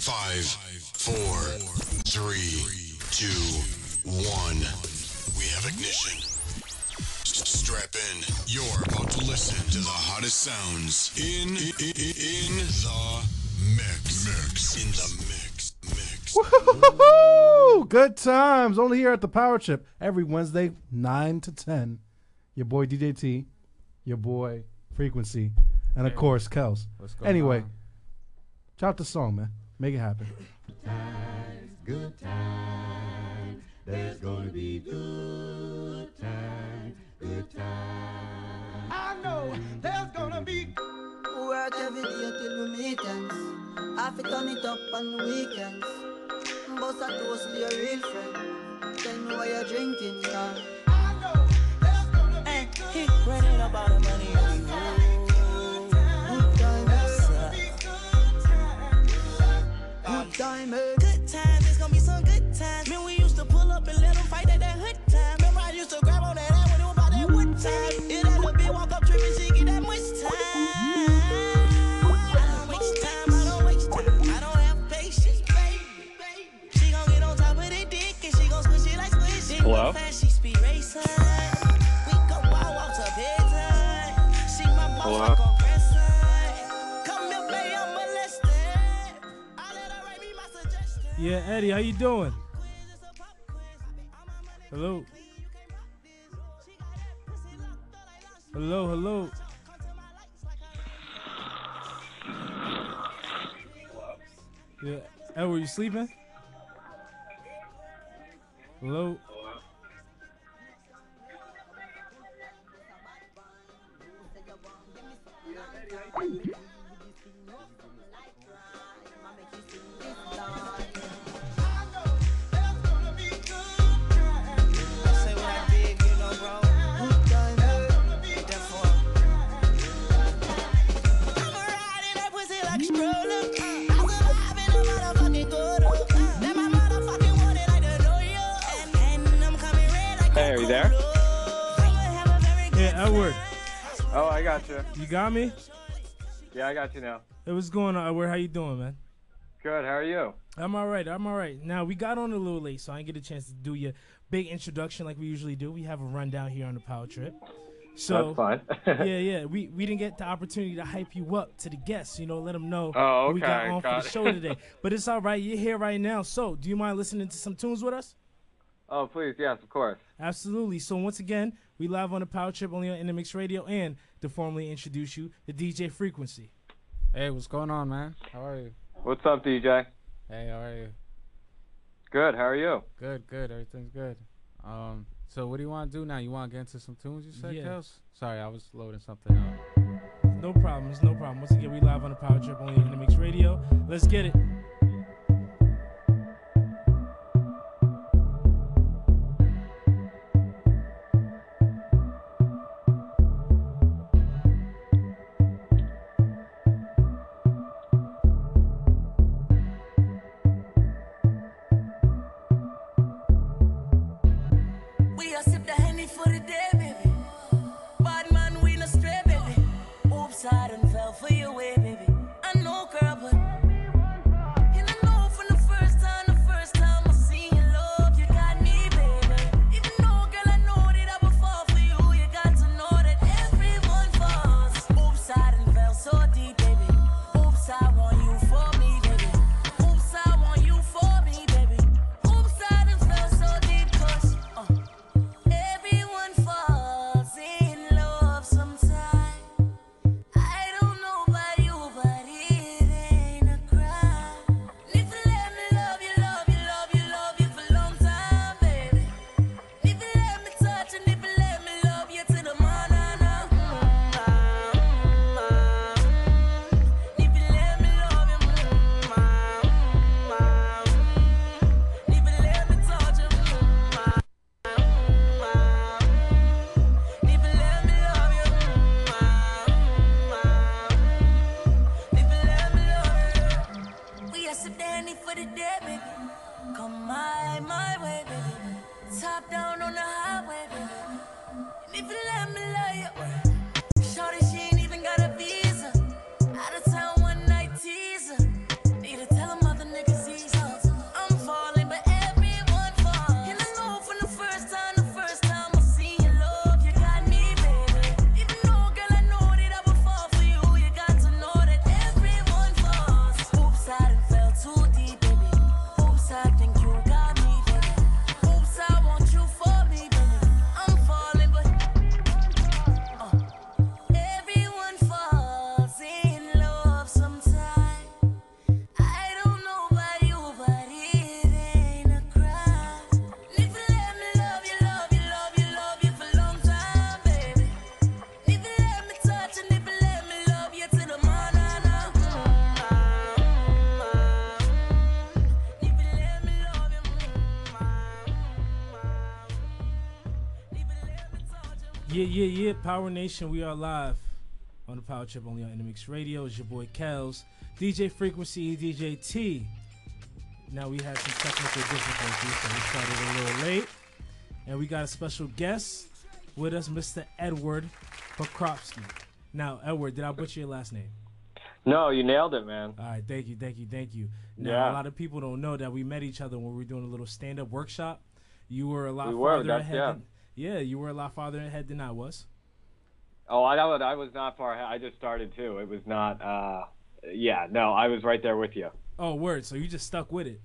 Five, four, three, two, one. We have ignition. Strap in. You're about to listen to the hottest sounds in in, in the mix. Mix in the mix. Mix. Woo! Good times. Only here at the Power Trip every Wednesday, 9 to 10. Your boy DJ T, your boy Frequency, and of course, Kels. What's going Anyway, on? drop the song, man. Make it happen. Good times. There's gonna be good times. Good times. I know there's gonna be Work every day till we meet ends. Have to turn it up on weekends. Bust a toast to your real friend. Tell me what you're drinking, yeah. I know there's gonna be Hey, good he running up all the money good time, eh? Good times, it's gonna be some good times. Man, we used to pull up and let them fight at that hood time. Remember, I used to grab on that ass when it was about that wood time. It had a big walk up tripping, she get that much time. I Yeah, Eddie, how you doing? Hello. Hello, hello. Yeah, Edward, you sleeping? Hello. Edward, Oh, I got you. you got me? Yeah, I got you now. Hey, what's going on, Edward? How you doing, man? Good. How are you? I'm all right. I'm all right. Now we got on a little late, so I didn't get a chance to do your big introduction like we usually do. We have a rundown here on the Power Trip. So That's fine. yeah, yeah. We we didn't get the opportunity to hype you up to the guests. You know, let them know Oh, what we got on got for the it. show today. But it's all right. You're here right now. So, do you mind listening to some tunes with us? oh, please. Yes, of course. Absolutely. So once again, we live on the Power Trip only on Intermix Radio, and to formally introduce you, the DJ Frequency. Hey, what's going on, man? How are you? What's up, DJ? Hey, how are you? Good. How are you? Good, good. Everything's good. Um, so what do you want to do now? You want to get into some tunes? You said, Yeah. Kels? Sorry, I was loading something up. No problems, no problem. Once again, we live on the Power Trip only on Intermix Radio. Let's get it. I done fell for your baby. Yeah, yeah. Power Nation, we are live on the Power Trip only on NMX Radio. It's your boy Kels, DJ Frequency, DJ T. Now we had some technical difficulties, so we started a little late. And we got a special guest with us, Mr. Edward Pokropski. Now, Edward, did I butcher your last name? No, you nailed it, man. All right, thank you, thank you, thank you. Now, Yeah. a lot of people don't know that we met each other when we were doing a little stand-up workshop. You were a lot We were, ahead. yeah. Than, yeah, you were a lot farther ahead than I was. Oh, I know. I was not far ahead. I just started too. It was not. uh Yeah, no, I was right there with you. Oh, word. So you just stuck with it.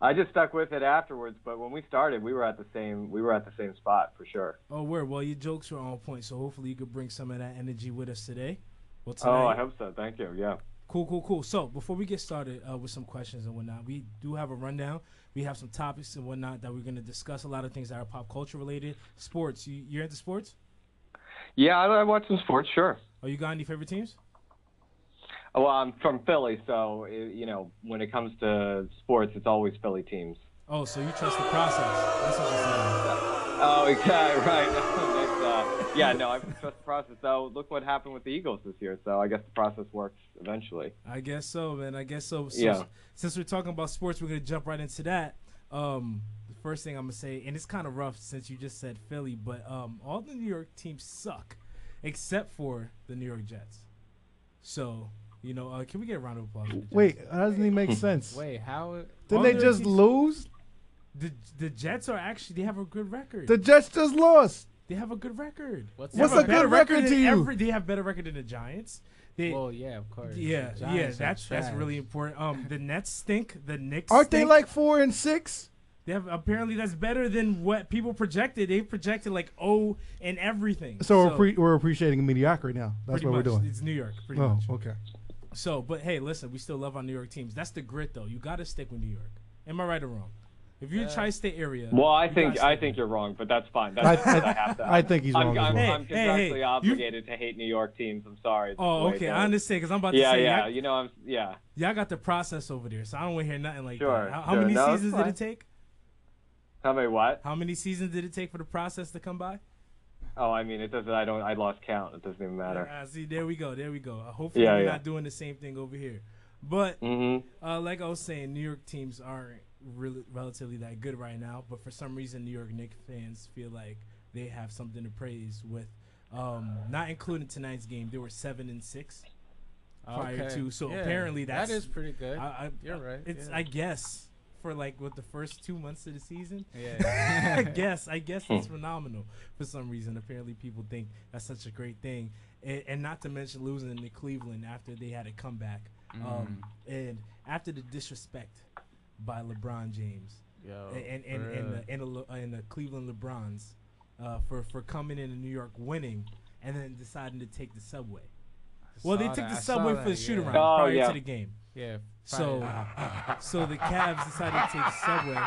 I just stuck with it afterwards, but when we started, we were at the same. We were at the same spot for sure. Oh, word. Well, your jokes were on point, so hopefully you could bring some of that energy with us today. Well, tonight. Oh, I hope so. Thank you. Yeah. Cool, cool, cool. So before we get started uh, with some questions and whatnot, we do have a rundown. We have some topics and whatnot that we're going to discuss. A lot of things that are pop culture related. Sports. You, you're into sports? Yeah, I, I watch some sports. Sure. Oh, you got any favorite teams? Well, I'm from Philly, so you know when it comes to sports, it's always Philly teams. Oh, so you trust the process? That's what you're saying. Oh, yeah, right. That's, yeah, no, I trust the process. So look what happened with the Eagles this year. So I guess the process works eventually. I guess so, man. I guess so. so Yeah. Since we're talking about sports, we're gonna jump right into that. Um, the first thing I'm gonna say, and it's kind of rough since you just said Philly, but um, all the New York teams suck, except for the New York Jets. So, you know, uh, can we get a round of applause? for the Jets? Wait, how doesn't he make sense? Wait, how? Didn't they just teams- lose? The the Jets are actually they have a good record. The Jets just lost. They have a good record. What's, What's They a good record than to you? every- they have better record than the Giants. They, Well, yeah, of course. yeah, yeah, that's that's really important. Um, the Nets stink. The Knicks Aren't they like four and six? They have apparently that's better than what people projected. They projected like oh and everything. So, we're, pre- we're appreciating mediocrity now. That's what much, we're doing. It's New York, pretty Oh, much. okay. So, but hey, listen, we still love our New York teams. That's the grit, though. You got to stick with New York. Am I right or wrong? If you're a tri-state area, Well, I think I think you're wrong, but that's fine. I, That's I, I, have to. I think he's I'm, wrong I'm, as well. Hey, I'm hey, contractually hey, obligated to hate New York teams. I'm sorry. Oh, That's the way okay, I understand because I'm about to Yeah, say, yeah. y'all, You know, I'm yeah. y'all got the process over there, so I don't want to hear nothing like Sure, that. How, how many No, seasons did it take? How many what? How many seasons did it take for the process to come by? Oh, I mean, it doesn't. I don't. I lost count. It doesn't even matter. Ah, see, there we go, there we go. Uh, hopefully, Yeah, we're yeah. not doing the same thing over here. But Mm-hmm. Uh, like I was saying, New York teams aren't really relatively that good right now, but for some reason, New York Knicks fans feel like they have something to praise with. Um, not including tonight's game, they were seven and six prior Okay. to. So Yeah, apparently, that's that is pretty good. I, I, You're right, It's yeah. I guess for like what the first two months of the season. yeah. I guess I guess it's phenomenal for some reason. Apparently, people think that's such a great thing, and, and not to mention losing to Cleveland after they had a comeback, um, and after the disrespect by LeBron James Yo, and and for and, the, and, the, and the Cleveland LeBrons uh, for for coming into New York winning and then deciding to take the subway. Well, they took that. the subway for the shoot yeah. around Oh, prior yeah. to the game. yeah. So, so the Cavs decided to take the subway.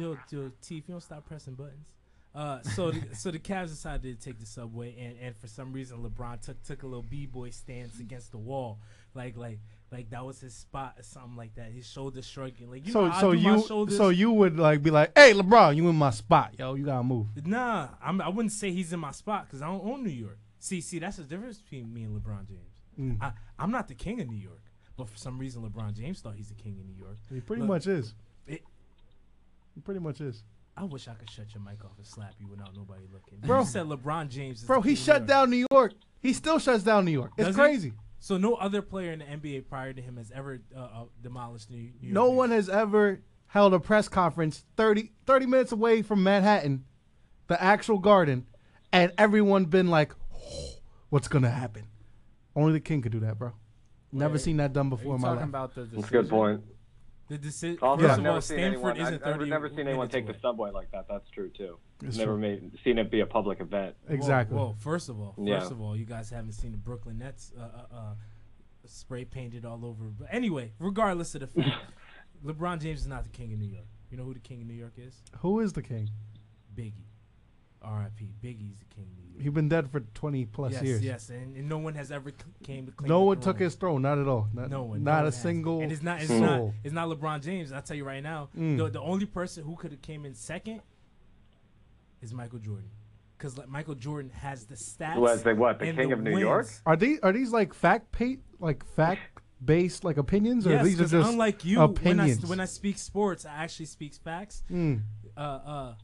Yo, yo, T, if you don't stop pressing buttons. Uh, so, the, so the Cavs decided to take the subway, and, and for some reason, LeBron took took a little b boy stance against the wall, like like like that was his spot or something like that. His shoulders shrugging, like you So, know, so you, so you would like be like, "Hey, LeBron, you in my spot, yo. You gotta move." Nah, I'm, I wouldn't say he's in my spot because I don't own New York. See, see, that's the difference between me and LeBron James. Mm. I, I'm not the king of New York, but for some reason, LeBron James thought he's the king of New York. He pretty Look, much is. it- he pretty much is. I wish I could shut your mic off and slap you without nobody looking. Bro. you said LeBron James. Is Bro, he shut down New York. He still shuts down New York. It's Does he? crazy. So no other player in the NBA prior to him has ever uh, uh, demolished New, New York. No Knicks. one has ever held a press conference 30, 30 minutes away from Manhattan, the actual garden, and everyone been like, "What's gonna happen?" Only the king could do that, bro. Never Wait, seen that done before you in my talking life. about the That's a good decision? point. The deci- Also, First I've of never all, seen Stanford anyone. isn't I've, 30 I've never seen anyone minutes take the subway like that. That's true too. It's never true. made seen it be a public event. Exactly. Well, well, first of all, first Yeah. of all, you guys haven't seen the Brooklyn Nets uh, uh, uh, spray painted all over. But anyway, regardless of the fact, LeBron James is not the king of New York. You know who the king of New York is? Who is the king? Biggie. R.I.P. Biggie's the king of New York. He's been dead for twenty plus yes, years. yes, and, and no one has ever came to claim. No one took his throne. Not at all. Not, No one. Not no one a has. single. And it's not. It's soul. not. It's not LeBron James. I'll tell you right now. Mm. The, the only person who could have came in second is Michael Jordan. because like Michael Jordan has the stats. Was the what? The king the of New York? Are these are these like fact pa- like fact based like opinions, or Yes, these are 'cause just unlike you, when I, opinions? when I speak sports, I actually speak facts. Mm. Uh, uh,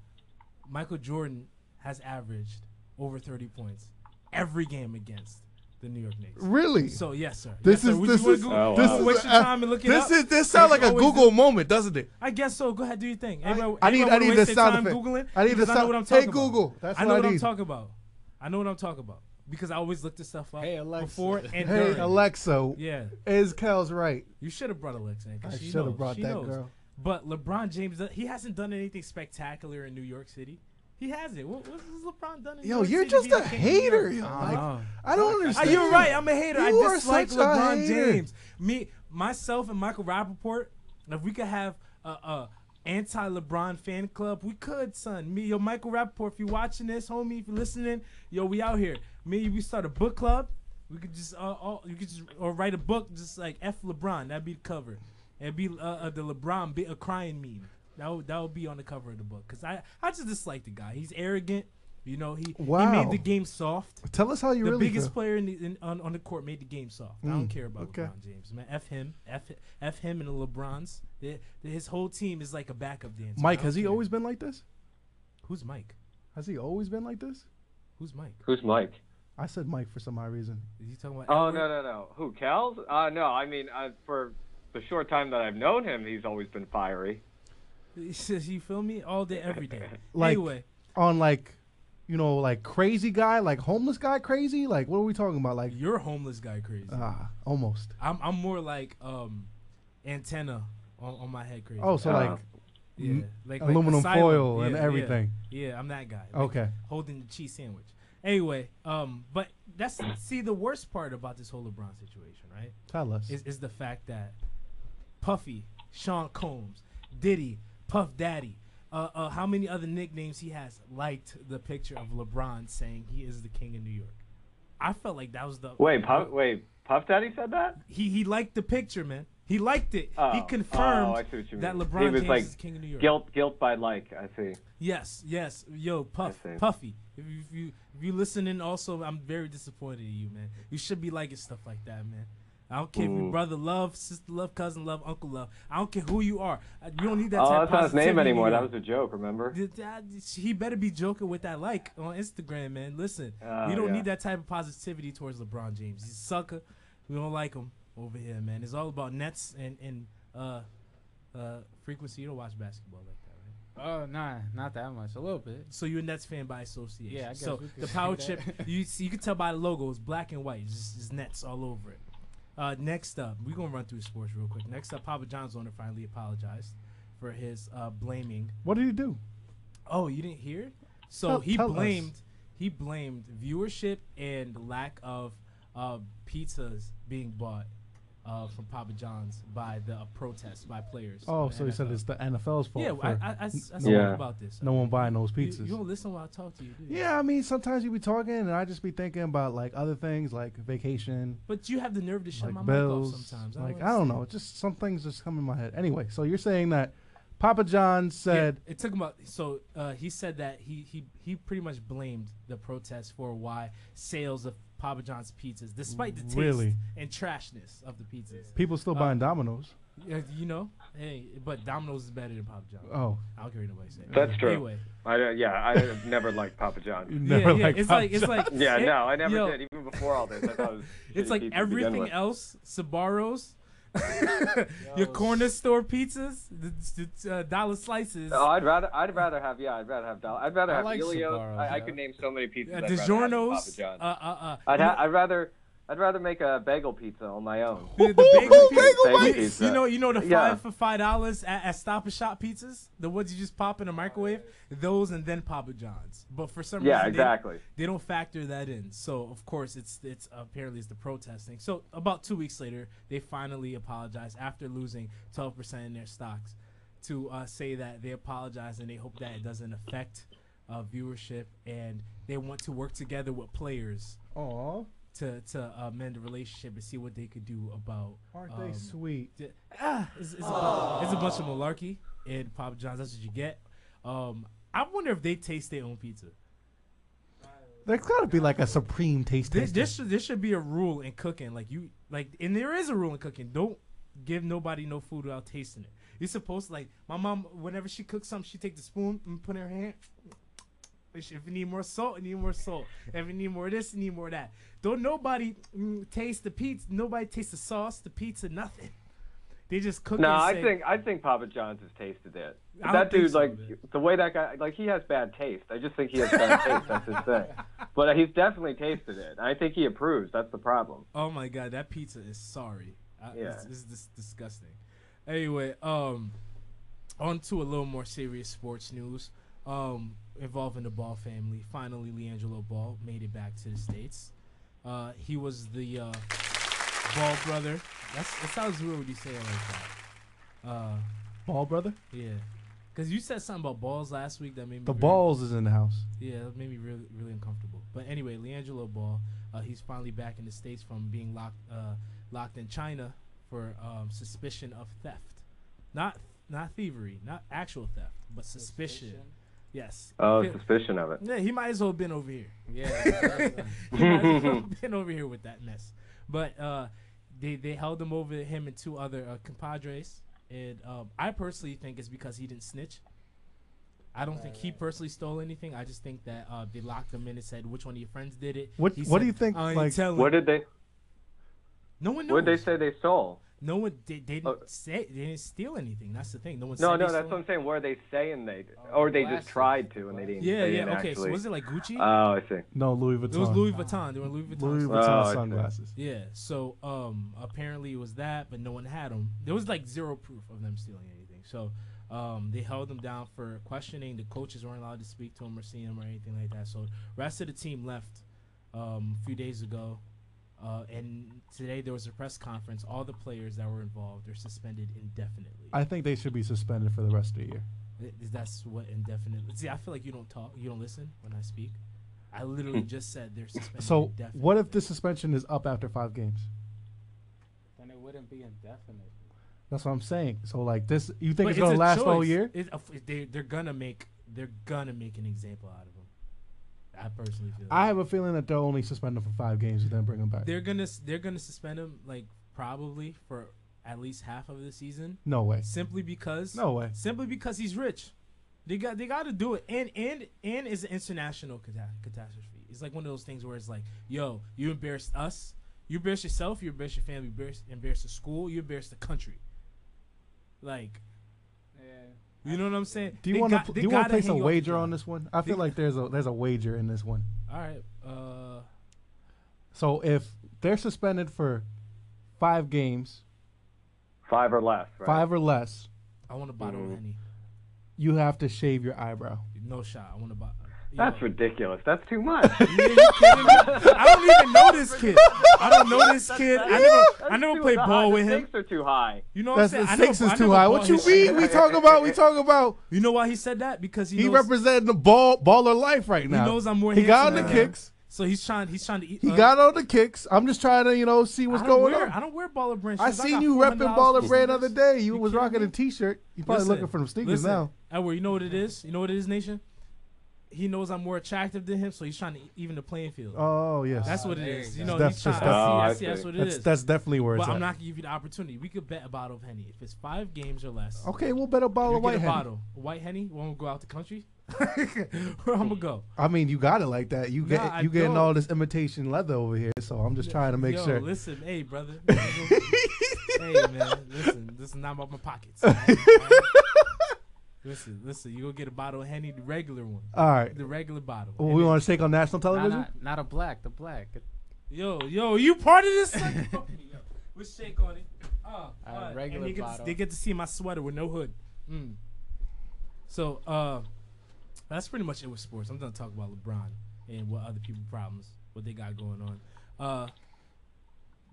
Michael Jordan has averaged over 30 points every game against the New York Knicks. Really? So yes, sir. This yes, sir. is Would this you is Google- Oh, you this wanna oh, is waste your time and look it this up? is this sounds like a Google do. moment, doesn't it? I guess so. Go ahead, do your thing. Anybody, I need I wanna need waste the sound effect. Googling? I need the Because I know sound. what I'm hey talking about. Google, that's I know I what I'm talking about. I know what I'm talking about because I always look this stuff up Hey, Alexa. before and Hey during. Alexa, Yeah, is Kel's right? you should have brought Alexa in. 'cause I should have brought that knows. girl. But LeBron James, he hasn't done anything spectacular in New York City. He has it. What, what has LeBron done in Yo, York you're City just a the king of New hater, yo. I Like, don't. I don't Ah, understand. you're right. I'm a hater. I You are dislike such a LeBron hater. James. Me, myself, and Michael Rapaport. If we could have a, a anti-LeBron fan club, we could, son. Me, yo, Michael Rapaport. If you're watching this, homie, if you're listening, yo, we out here. Me, we start a book club. We could just, uh, all, you could just, or write a book just like F LeBron. That'd be the cover. It'd be uh, uh, the LeBron be a crying meme. That would that would be on the cover of the book. Cause I I just dislike the guy. He's arrogant. You know he he made the game soft Tell us how you the really biggest feel. player in the, in, on, on the court made the game soft. I don't Mm, care about okay. LeBron James, man. F him, F F him and the LeBrons. They- they- his whole team is like a backup dancer. Mike, I don't has he care. always been like this? Who's Mike? Has he always been like this? Who's Mike? Who's Mike? I said Mike for some odd reason. Is he talking about? Oh Edward? no no no. Who? Cal's? Uh no. I mean, uh, for the short time that I've known him, he's always been fiery. He says, you feel me? All day, every day. Like- anyway, On like, you know, like crazy guy, like homeless guy crazy. Like, what are we talking about? Like, you're homeless guy crazy. ah, almost. I'm I'm more like um antenna on, on my head crazy. Oh, so Uh, like yeah, m- like aluminum like asylum. foil and everything. Yeah, yeah, I'm that guy. Like, Okay. holding the cheese sandwich. Anyway, um, but that's see the worst part about this whole LeBron situation, right? Tell us. Is is the fact that Puffy, Sean Combs, Diddy, Puff Daddy, uh, uh, how many other nicknames he has liked the picture of LeBron saying he is the king of New York. I felt like that was the Wait, Puff. Wait, Puff Daddy said that. he he liked the picture, man. He liked it. Oh, he confirmed oh, I see what you that. LeBron He was James like is king of New York. Guilt, guilt by like. I see. Yes, yes. Yo, Puff. Puffy. If you, if you if you listening, also, I'm very disappointed in you, man. You should be liking stuff like that, man. I don't care if you Ooh. brother love, sister love, cousin love, uncle love. I don't care who you are. Uh, You don't need that. Oh, type that's not his name anymore. New That was a joke. Remember? He better be joking with that like on Instagram, man. Listen, Oh, we don't yeah. need that type of positivity towards LeBron James. He's a sucker. We don't like him over here, man. It's all about nets and and uh uh frequency. You don't watch basketball like that, right? Oh, nah, not that much. A little bit. So you're a Nets fan by association. Yeah, I guess so we could the power chip, you see, you can tell by the logo, it's black and white. It's just, it's Nets all over it. Uh, next up, we're gonna run through sports real quick. Next up, Papa John's owner finally apologized for his uh, blaming. what did he do? Oh, you didn't hear? So Tell- he tell us. blamed he blamed viewership and lack of uh, pizzas being bought uh, from Papa John's by the uh, protests by players. Oh, of the so he said it's the NFL's fault. yeah. I, for I, I, I spoke Yeah. about this. no one buying those pizzas. you don't listen while I talk to you, do you? yeah, I mean, sometimes you be talking, and I just be thinking about like other things, like vacation, But you have the nerve to shut like my mic bills. off sometimes. like I don't know, just some things just come in my head. Anyway, so you're saying that Papa John said, it took him about. So uh, he said that he he he pretty much blamed the protests for why sales of Papa John's pizzas, despite the taste Really? and trashness of the pizzas. people still Uh, buying Domino's. Yeah, you know, hey, but Domino's is better than Papa John's. Oh, I don't care what nobody says. That's true. Anyway, I don't- yeah, I never liked Papa you John. never yeah, liked it's Papa like it's like Yeah, it- no, I never yo, did. Even before all this, I thought it was It's shitty like pizza to begin everything with. else, Sbarro's, your corner store pizzas, the, the uh, dollar slices. Oh, I'd rather, I'd rather have, yeah, I'd rather have, Dol- I'd rather I have like Elio's. Sbarro's, I, I could name so many pizzas. uh, I'd have DiGiorno's. Papa John's. Uh, uh, uh, I'd, ha- I'd rather, I'd rather make a bagel pizza on my own. The, the bagel pizza. Bagel you, pizza. you know, you know the five Yeah. for five dollars at, at Stop and Shop pizzas, the ones you just pop in a microwave. Those and then Papa John's. But for some Yeah, reason, they- exactly. They, don't factor that in. So of course, it's it's apparently it's the protesting. So about two weeks later, they finally apologized after losing twelve percent in their stocks, to uh, say that they apologize and they hope that it doesn't affect uh, viewership and they want to work together with players oh, to to uh, mend the relationship and see what they could do about. aren't they um, sweet? d- ah, it's, it's, a, it's a bunch of malarkey and Papa John's. That's what you get. Um, I wonder if they taste their own pizza. There's got to be like a supreme taste This, taster. this should this should be a rule in cooking. Like you like, and there is a rule in cooking. Don't give nobody no food without tasting it. You're supposed to like my mom. Whenever she cooks something, she take the spoon and put in her hand. If you need more salt, you need more salt. If you need more of this, you need more of that. Don't nobody mm, taste the pizza. Nobody taste the sauce, the pizza, nothing. They just cook. No, I say- think I think Papa John's has tasted it. That dude, so, like man. the way that guy, like he has bad taste. I just think he has bad taste. That's his thing. But he's definitely tasted it. I think he approves. That's the problem. Oh my god, that pizza is sorry. I, Yeah. it's dis- disgusting. Anyway, um, on to a little more serious sports news. Um, involving the Ball family. Finally, LiAngelo Ball made it back to the states. Uh, he was the uh, Ball brother. That's that sounds weird when you say it like that. Uh, Ball brother. yeah, because you said something about balls last week that made me The very- balls is in the house. yeah, that made me really, really uncomfortable. But anyway, LiAngelo Ball, uh, he's finally back in the states from being locked, uh, locked in China for um, suspicion of theft, not not thievery, not actual theft, but suspicion. Yes. Oh, He- suspicion of it. Yeah, he might as well have been over here. Yeah. he might as well have been over here with that mess. But uh, they they held him over him and two other uh, compadres, and um, I personally think it's because he didn't snitch. I don't think he personally stole anything. I just think that uh, they locked him in and said which one of your friends did it. What- He what do you think, "I ain't like- telling." What did they? no one knows. What did they say they stole? No one. They, they didn't Oh. say. They didn't steal anything. That's the thing. No one. No, said no, they that's what I'm saying. Were they saying they, or they just tried to and they didn't? Yeah, they yeah. didn't Okay, Actually. so was it like Gucci? Oh, I see. No, Louis Vuitton. it was Louis Vuitton. They were Louis Vuitton. Louis Oh, Vuitton I see. sunglasses. Yeah, so um apparently it was that, but no one had them. There was like zero proof of them stealing anything. So um they held him down for questioning. The coaches weren't allowed to speak to him or see him or anything like that. So rest of the team left um a few days ago. Uh, and today there was a press conference. All the players that were involved are suspended indefinitely. I think they should be suspended for the rest of the year. I- Is that's what indefinitely? See, I feel like you don't talk, you don't listen when I speak. I literally just said they're suspended. So, indefinitely. what if the suspension is up after five games? then it wouldn't be indefinite. That's what I'm saying. So, like this, you think But it's gonna a last all choice. year? It, uh, f- they they're gonna make they're gonna make an example out of him. I personally feel. I that. have a feeling that they'll only suspend him for five games and then bring him back. they're gonna they're gonna suspend him like probably for at least half of the season, No way. simply because No way. simply because he's rich. They got they got to do it, and and and it's an international cata- catastrophe. It's like one of those things where it's like, yo, you embarrassed us, you embarrass yourself, you embarrass your family, you embarrass, embarrass the school, you embarrass the country. Like, Yeah. You know what I'm saying? Do you want to? Do you want to place a hang you off the wager on this one? I feel They- like there's a there's a wager in this one. All right. Uh, So if they're suspended for five games, Five or less. Right? five or less, I want a bottle Mm. of Henny. you have to shave your eyebrow. No shot. I want to bottle. That's ridiculous. That's too much. Yeah, you kidding me? I don't even know this kid. I don't know this kid. I never, I never Too played ball with him. stakes are too high. You know what I'm That's saying? the I never- stakes is too high. What you mean? We talk about we talk about. You know why he said that? Because he, He knows, representing the ball baller life right now. He knows I'm more He got on the kicks. So he's trying. He's trying to eat. He uh, got on the kicks. I'm just trying to you know see what's going wear, on. I don't wear baller brand. I seen got you repping $400 baller for brand the other day. You, You was rocking me? a t-shirt. You probably Listen, looking for them sneakers listen, now. Edward, you know what it is? You know what it is, Nation? He knows I'm more attractive than him, so he's trying to even the playing field. Oh yes, that's what it is. you You know, That's he's trying. just- I see, I I see. That's what it that's is. that's definitely where it's But I'm at. not gonna give you the opportunity. We could bet a bottle of Henny. If it's five games or less, Okay, we'll bet a bottle of white a Henny. bottle. A white Henny. Want to go out the country? Where I'm gonna go? I mean, you got it like that. You get Nah, you getting don't. all this imitation leather over here, so I'm just trying to make Yo, sure. listen, hey brother. hey man, listen. This is not about my pockets. all right? All right? Listen, listen. You go get a bottle of Henny, the regular one, All right, the regular bottle. well, we want to shake on national television. not, not a black, the black. Yo, yo, you part of this? son? Fuck yo. Let's shake on it. Oh, A uh, regular and they get, to, bottle. they get to see my sweater with no hood. Mm. So, uh, that's pretty much it with sports. I'm gonna talk about LeBron and what other people problems, what they got going on. Uh,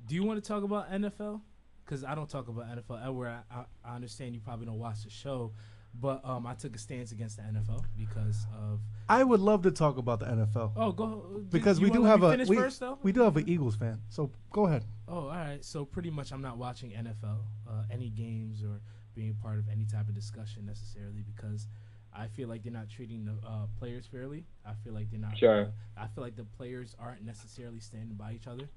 do you want to talk about NFL? Because I don't talk about NFL. Edward, I, I, I understand you probably don't watch the show, but um, I took a stance against the NFL because of. I would love to talk about the NFL Oh, go because you we do let have me a we, first, though? we do have an Eagles fan. So go ahead. Oh, all right. So pretty much, I'm not watching NFL, uh, any games, or being part of any type of discussion necessarily because I feel like they're not treating the uh, players fairly. I feel like they're not. Sure. uh, I feel like the players aren't necessarily standing by each other,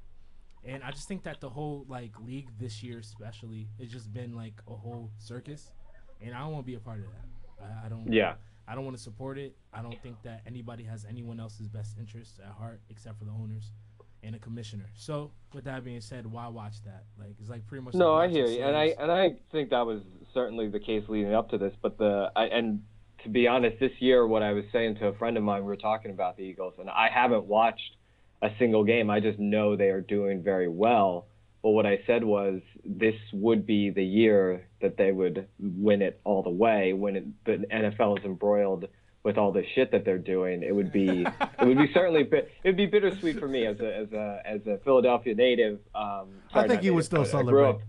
and I just think that the whole like league this year, especially, it's just been like a whole circus, and I don't want to be a part of that. I, I don't. Yeah. I don't want to support it. I don't think that anybody has anyone else's best interests at heart except for the owners and the commissioner. So, with that being said, why watch that? Like, it's like pretty much. No, I hear you, and I and I think that was certainly the case leading up to this. But the I, and to be honest, this year, what I was saying to a friend of mine, we were talking about the Eagles, and I haven't watched a single game. I just know they are doing very well. But what I said was this would be the year that they would win it all the way. When it, the NFL is embroiled with all the shit that they're doing, it would be it would be certainly it would be bittersweet for me as a as a as a Philadelphia native. Um, I think you would still but I grew celebrate.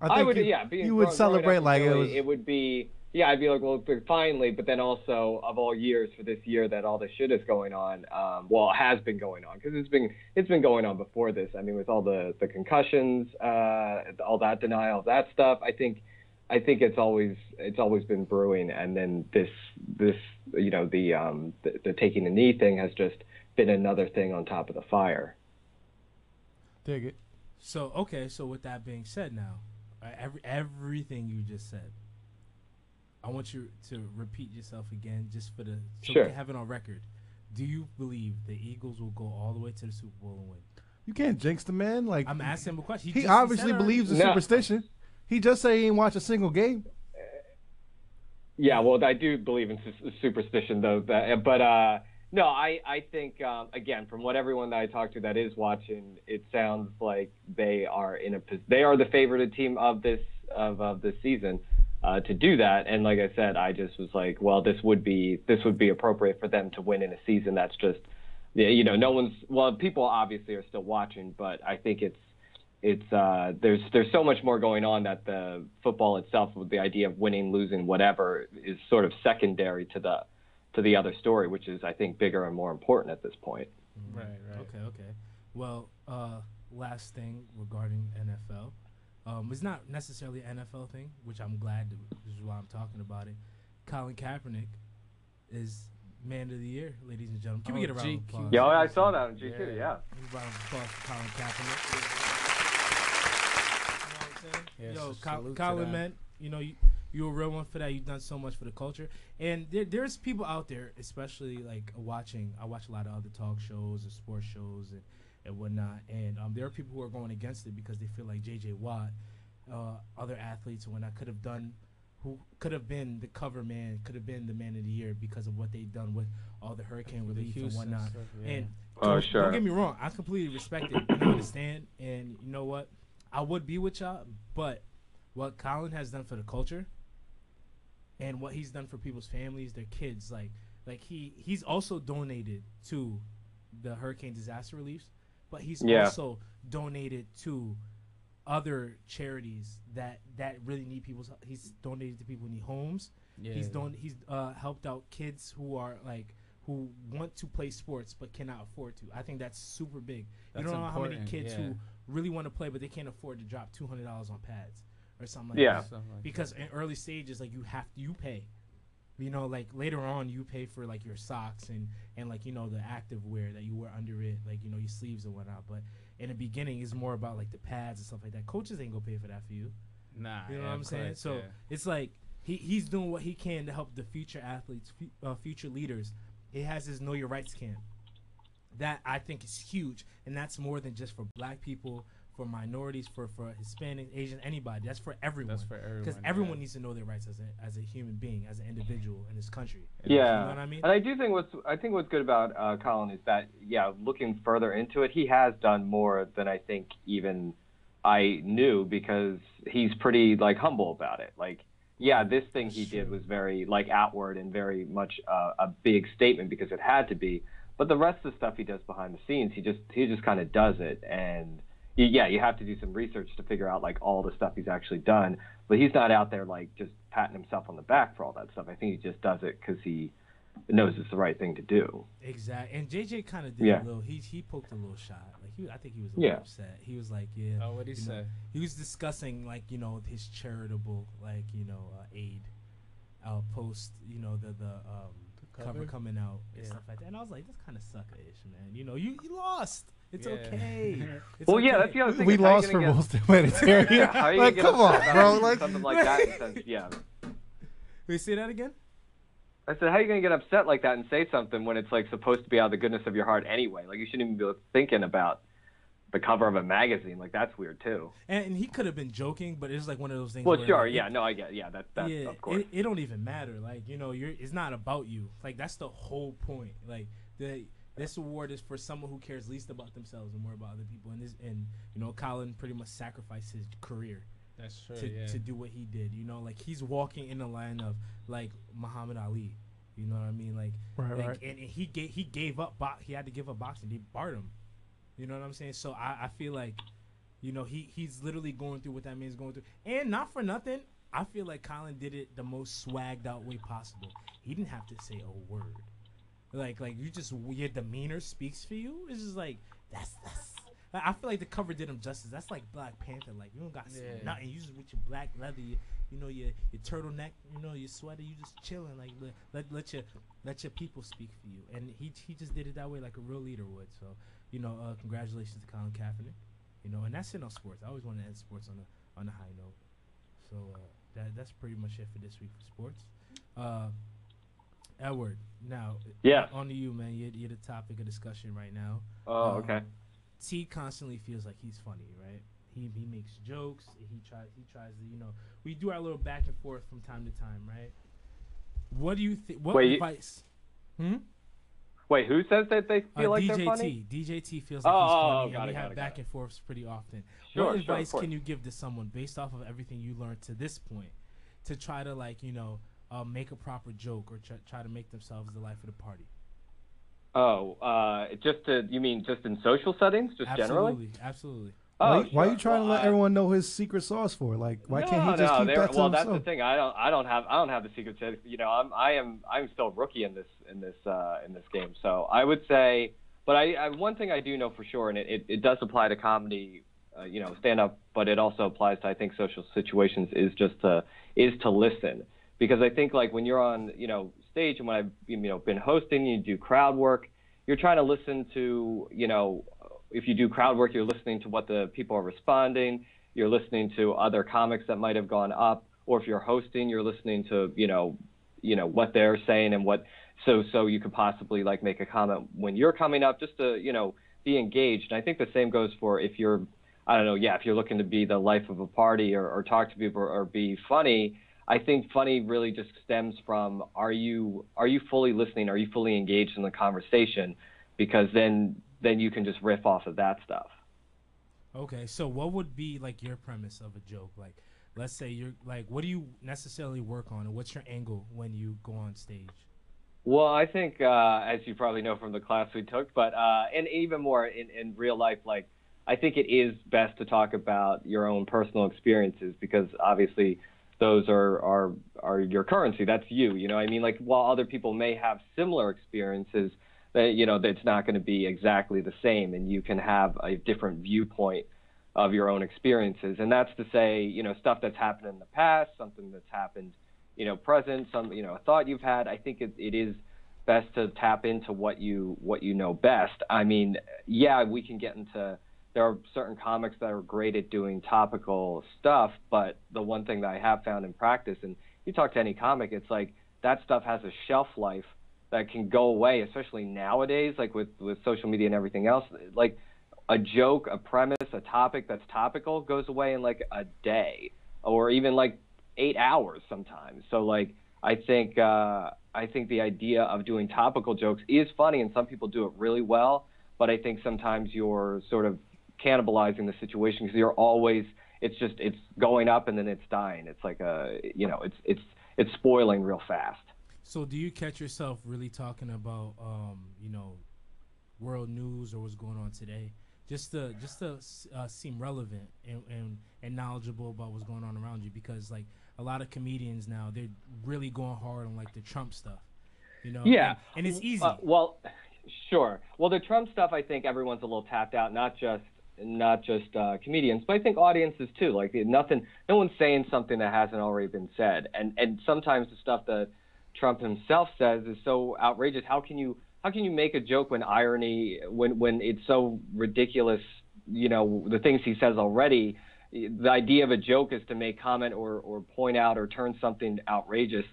I I, would, you, yeah. Being you would celebrate like it was. It would be, yeah. I'd be like, well, finally. But then also, of all years for this year that all this shit is going on, um, well, has been going on because it's been it's been going on before this. I mean, with all the the concussions, uh, all that denial, that stuff. I think, I think it's always it's always been brewing, and then this this you know the um the, the taking the knee thing has just been another thing on top of the fire. Dig it. So okay, so with that being said, now every everything you just said, I want you to repeat yourself again, just for the so Sure. we can have it on record. Do you believe the Eagles will go all the way to the Super Bowl and win? You can't jinx the man. Like I'm asking him a question. he just- obviously said believes in No. superstition. He just said he ain't watch a single game. Yeah, well, I do believe in su- superstition, though. That, but uh, no, I I think um, again, from what everyone that I talked to that is watching, it sounds like they are in a pos- they are the favored team of this of of this season uh, to do that. And like I said, I just was like, well, this would be this would be appropriate for them to win in a season that's just yeah, you know, no one's well, people obviously are still watching, but I think it's it's uh, there's there's so much more going on that the football itself, with the idea of winning, losing, whatever, is sort of secondary to the to the other story, which is I think bigger and more important at this point. Right, right. Okay, okay. Well, uh, last thing regarding NFL. Um, it's not necessarily an NFL thing, which I'm glad. To, this is why I'm talking about it. Colin Kaepernick is man of the year, ladies and gentlemen. Can we Oh, get a round of GQ. applause? Yeah, I saw that on GQ. Yeah. Yeah. A round of applause for Colin Kaepernick. You know what I'm saying? Yeah, Yo, Col- Colin, man, you know you you're a real one for that. You've done so much for the culture, and there, there's people out there, especially like watching. I watch a lot of other talk shows and sports shows and and whatnot, and um, there are people who are going against it because they feel like J.J. Watt, uh, other athletes and whatnot could have done. Who could have been the cover man, could have been the man of the year because of what they've done with all the hurricane The relief and whatnot. stuff, yeah. And Oh, don't, sure. Don't get me wrong. I completely respect it and I understand. And you know what? I would be with y'all, but what Colin has done for the culture and what he's done for people's families, their kids, like like he he's also donated to the hurricane disaster reliefs, but he's Yeah. also donated to other charities that that really need people's he's donated to people who need homes Yeah. He's done. He's uh, helped out kids who are like who want to play sports but cannot afford to. I think that's super big. That's you don't know how many kids yeah. who really want to play but they can't afford to drop two hundred dollars on pads or something like Yeah. that. Something like Because in early stages, like you have to, you pay. You know, like later on, you pay for like your socks and and like you know the active wear that you wear under it, like you know your sleeves and whatnot. But in the beginning, it's more about like the pads and stuff like that. Coaches ain't gonna pay for that for you. Nah, You know yeah, what I'm saying? course, So yeah. it's like he, he's doing what he can to help the future athletes, uh, future leaders. He has his Know Your Rights camp. That I think is huge, and that's more than just for Black people, for minorities, for for Hispanic, Asian, anybody. That's for everyone. That's for everyone. Because yeah. everyone needs to know their rights as a as a human being, as an individual in this country. Yeah, You know what I mean? and I do think what's I think what's good about uh, Colin is that yeah, looking further into it, he has done more than I think even I knew because he's pretty like humble about it. Like, yeah, this thing he did was very like outward and very much uh, a big statement because it had to be. But the rest of the stuff he does behind the scenes, he just he just kind of does it, and y- yeah, you have to do some research to figure out like all the stuff he's actually done. But he's not out there like just patting himself on the back for all that stuff. I think he just does it because he knows it's the right thing to do. Exactly. And JJ kind of did Yeah. a little. He he poked a little shot. Like he, I think he was a little Yeah. upset. He was like, yeah. Oh, what'd he you know, say? he was discussing like you know his charitable like you know uh, aid uh, post, you know, the the um cover? cover? coming out and stuff like that. And I was like, that's kind of sucker-ish, man. You know, you you lost. It's Yeah. okay. It's Well, yeah, that's the other thing. we is lost gonna for get- most humanitarian. Yeah, how are like, come on, bro. Like, something like that. sense- yeah. We say that again. I said, how are you gonna get upset like that and say something when it's like supposed to be out of the goodness of your heart anyway? Like you shouldn't even be thinking about the cover of a magazine. Like that's weird too. And, and he could have been joking, but it's like one of those things. Well, where, sure, like, yeah, no, I get, yeah, that, that, yeah, of course. It, it don't even matter. Like you know, you're it's not about you. Like that's the whole point. Like the this award is for someone who cares least about themselves and more about other people. And this and you know, Colin pretty much sacrificed his career That's true. to, yeah. to do what he did. You know, like he's walking in the line of like Muhammad Ali. You know what I mean? Like, Right, like right. And, and he gave he gave up. Bo- he had to give up boxing. They barred him. You know what I'm saying? So I, I feel like, you know, he he's literally going through what that man's going through. And not for nothing, I feel like Colin did it the most swagged out way possible. He didn't have to say a word. Like like you just your demeanor speaks for you. It's just like that's that's. I feel like the cover did him justice. That's like Black Panther. Like you don't got Yeah. nothing. You just with your black leather, you, you know your your turtleneck, you know your sweater. You just chilling. Like let, let let your let your people speak for you. And he he just did it that way like a real leader would. So you know, uh, congratulations to Colin Kaepernick. You know, and that's it on sports. I always want to end sports on a on a high note. So uh, that that's pretty much it for this week for sports. Uh, Edward, now yeah, on to you, man. You're, you're the topic of discussion right now. Oh, Um, okay. T constantly feels like he's funny, right? He he makes jokes. He tries he tries to you know we do our little back and forth from time to time, right? What do you think? What Wait, you- advice? Hmm. Wait, who says that they Uh, feel like DJT. they're funny? DJT feels like Oh, he's oh, funny, got and we got have it, back and forths pretty often. Sure, what sure, advice course. can you give to someone based off of everything you learned to this point to try to like you know uh, make a proper joke or try, try to make themselves the life of the party? Oh, uh, just to you mean just in social settings, just generally? Absolutely, absolutely. Oh, why, why are you trying Well, to let I- everyone know his secret sauce for? Like, why can't no, he just no, keep there- that to well, that's the thing. I don't, I don't have, I don't have the secret. sauce. you know, I'm, I am, I'm still a rookie in this, in this, uh, in this game. So I would say, but I, I one thing I do know for sure, and it, it, it does apply to comedy, uh, you know, stand up, but it also applies to I think social situations is just to, is to listen, because I think like when you're on, you know, stage and when I've, you know, been hosting, you do crowd work, you're trying to listen to, you know, if you do crowd work, you're listening to what the people are responding. You're listening to other comics that might have gone up, or if you're hosting, you're listening to, you know, you know what they're saying and what. So so you could possibly like make a comment when you're coming up, just to you know be engaged. And I think the same goes for if you're, I don't know, yeah, if you're looking to be the life of a party or, or talk to people or, or be funny. I think funny really just stems from are you are you fully listening? Are you fully engaged in the conversation? Because then then you can just riff off of that stuff. Okay, so what would be like your premise of a joke? Like, let's say you're like, what do you necessarily work on, and what's your angle when you go on stage? Well, I think, uh, as you probably know from the class we took, but uh, and even more in, in real life, like I think it is best to talk about your own personal experiences because obviously those are are are your currency. That's you. You know, I mean, like while other people may have similar experiences, that you know, that's not going to be exactly the same, and you can have a different viewpoint of your own experiences. And that's to say, you know, stuff that's happened in the past, something that's happened you know, present, some, you know, a thought you've had. I think it, it is best to tap into what you what you know best. I mean, yeah, we can get into there are certain comics that are great at doing topical stuff, but the one thing that I have found in practice, and you talk to any comic, it's like that stuff has a shelf life that can go away, especially nowadays, like with with social media and everything else. Like a joke, a premise, a topic that's topical goes away in like a day, or even like eight hours sometimes. So like I think uh, I think the idea of doing topical jokes is funny, and some people do it really well. But I think sometimes you're sort of cannibalizing the situation because you're always it's just it's going up and then it's dying. It's like a you know it's it's it's spoiling real fast. So, do you catch yourself really talking about, um, you know, world news or what's going on today, just to just to uh, seem relevant and, and and knowledgeable about what's going on around you? Because like a lot of comedians now, they're really going hard on like the Trump stuff, you know? Yeah, and, and it's easy. Uh, well, sure. Well, the Trump stuff, I think everyone's a little tapped out. Not just not just uh, comedians, but I think audiences too. Like nothing, no one's saying something that hasn't already been said, and and sometimes the stuff that Trump himself says is so outrageous. How can you how can you make a joke when irony when when it's so ridiculous? You know the things he says already. The idea of a joke is to make comment or or point out or turn something outrageous.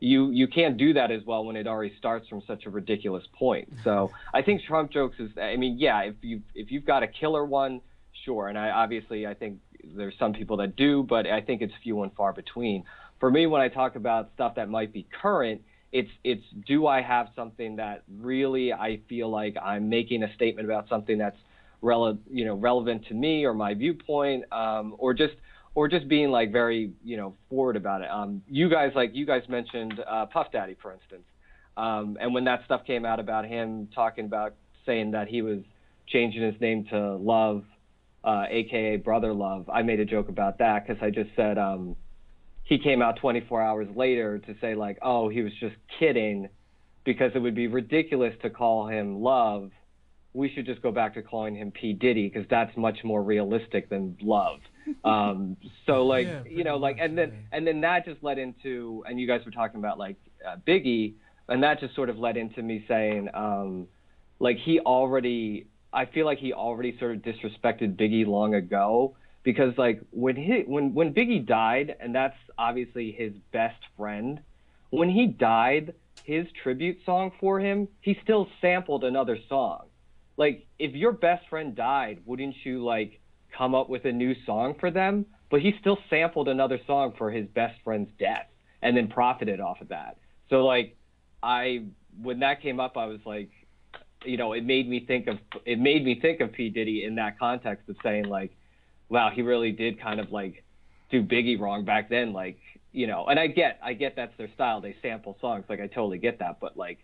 You you can't do that as well when it already starts from such a ridiculous point. So I think Trump jokes is. I mean, yeah, if you if you've got a killer one, sure. And I obviously I think there's some people that do, but I think it's few and far between. For me, when I talk about stuff that might be current, it's it's do I have something that really I feel like I'm making a statement about something that's rele- you know relevant to me or my viewpoint, um, or just or just being like very you know forward about it. Um, you guys like you guys mentioned uh, Puff Daddy for instance, um, and when that stuff came out about him talking about saying that he was changing his name to Love, uh, aka Brother Love, I made a joke about that because I just said um, he came out 24 hours later to say like, oh, he was just kidding, because it would be ridiculous to call him Love. We should just go back to calling him P. Diddy because that's much more realistic than Love. Um, so like Yeah, you know like and then and then that just led into and you guys were talking about like uh, Biggie and that just sort of led into me saying um, like he already I feel like he already sort of disrespected Biggie long ago because like when he when when Biggie died and that's obviously his best friend when he died his tribute song for him he still sampled another song like if your best friend died wouldn't you like come up with a new song for them but he still sampled another song for his best friend's death and then profited off of that so like I when that came up I was like you know, it made me think of it made me think of P Diddy in that context of saying like, wow, he really did kind of like do Biggie wrong back then, like you know. And I get I get that's their style. They sample songs, like I totally get that. But like,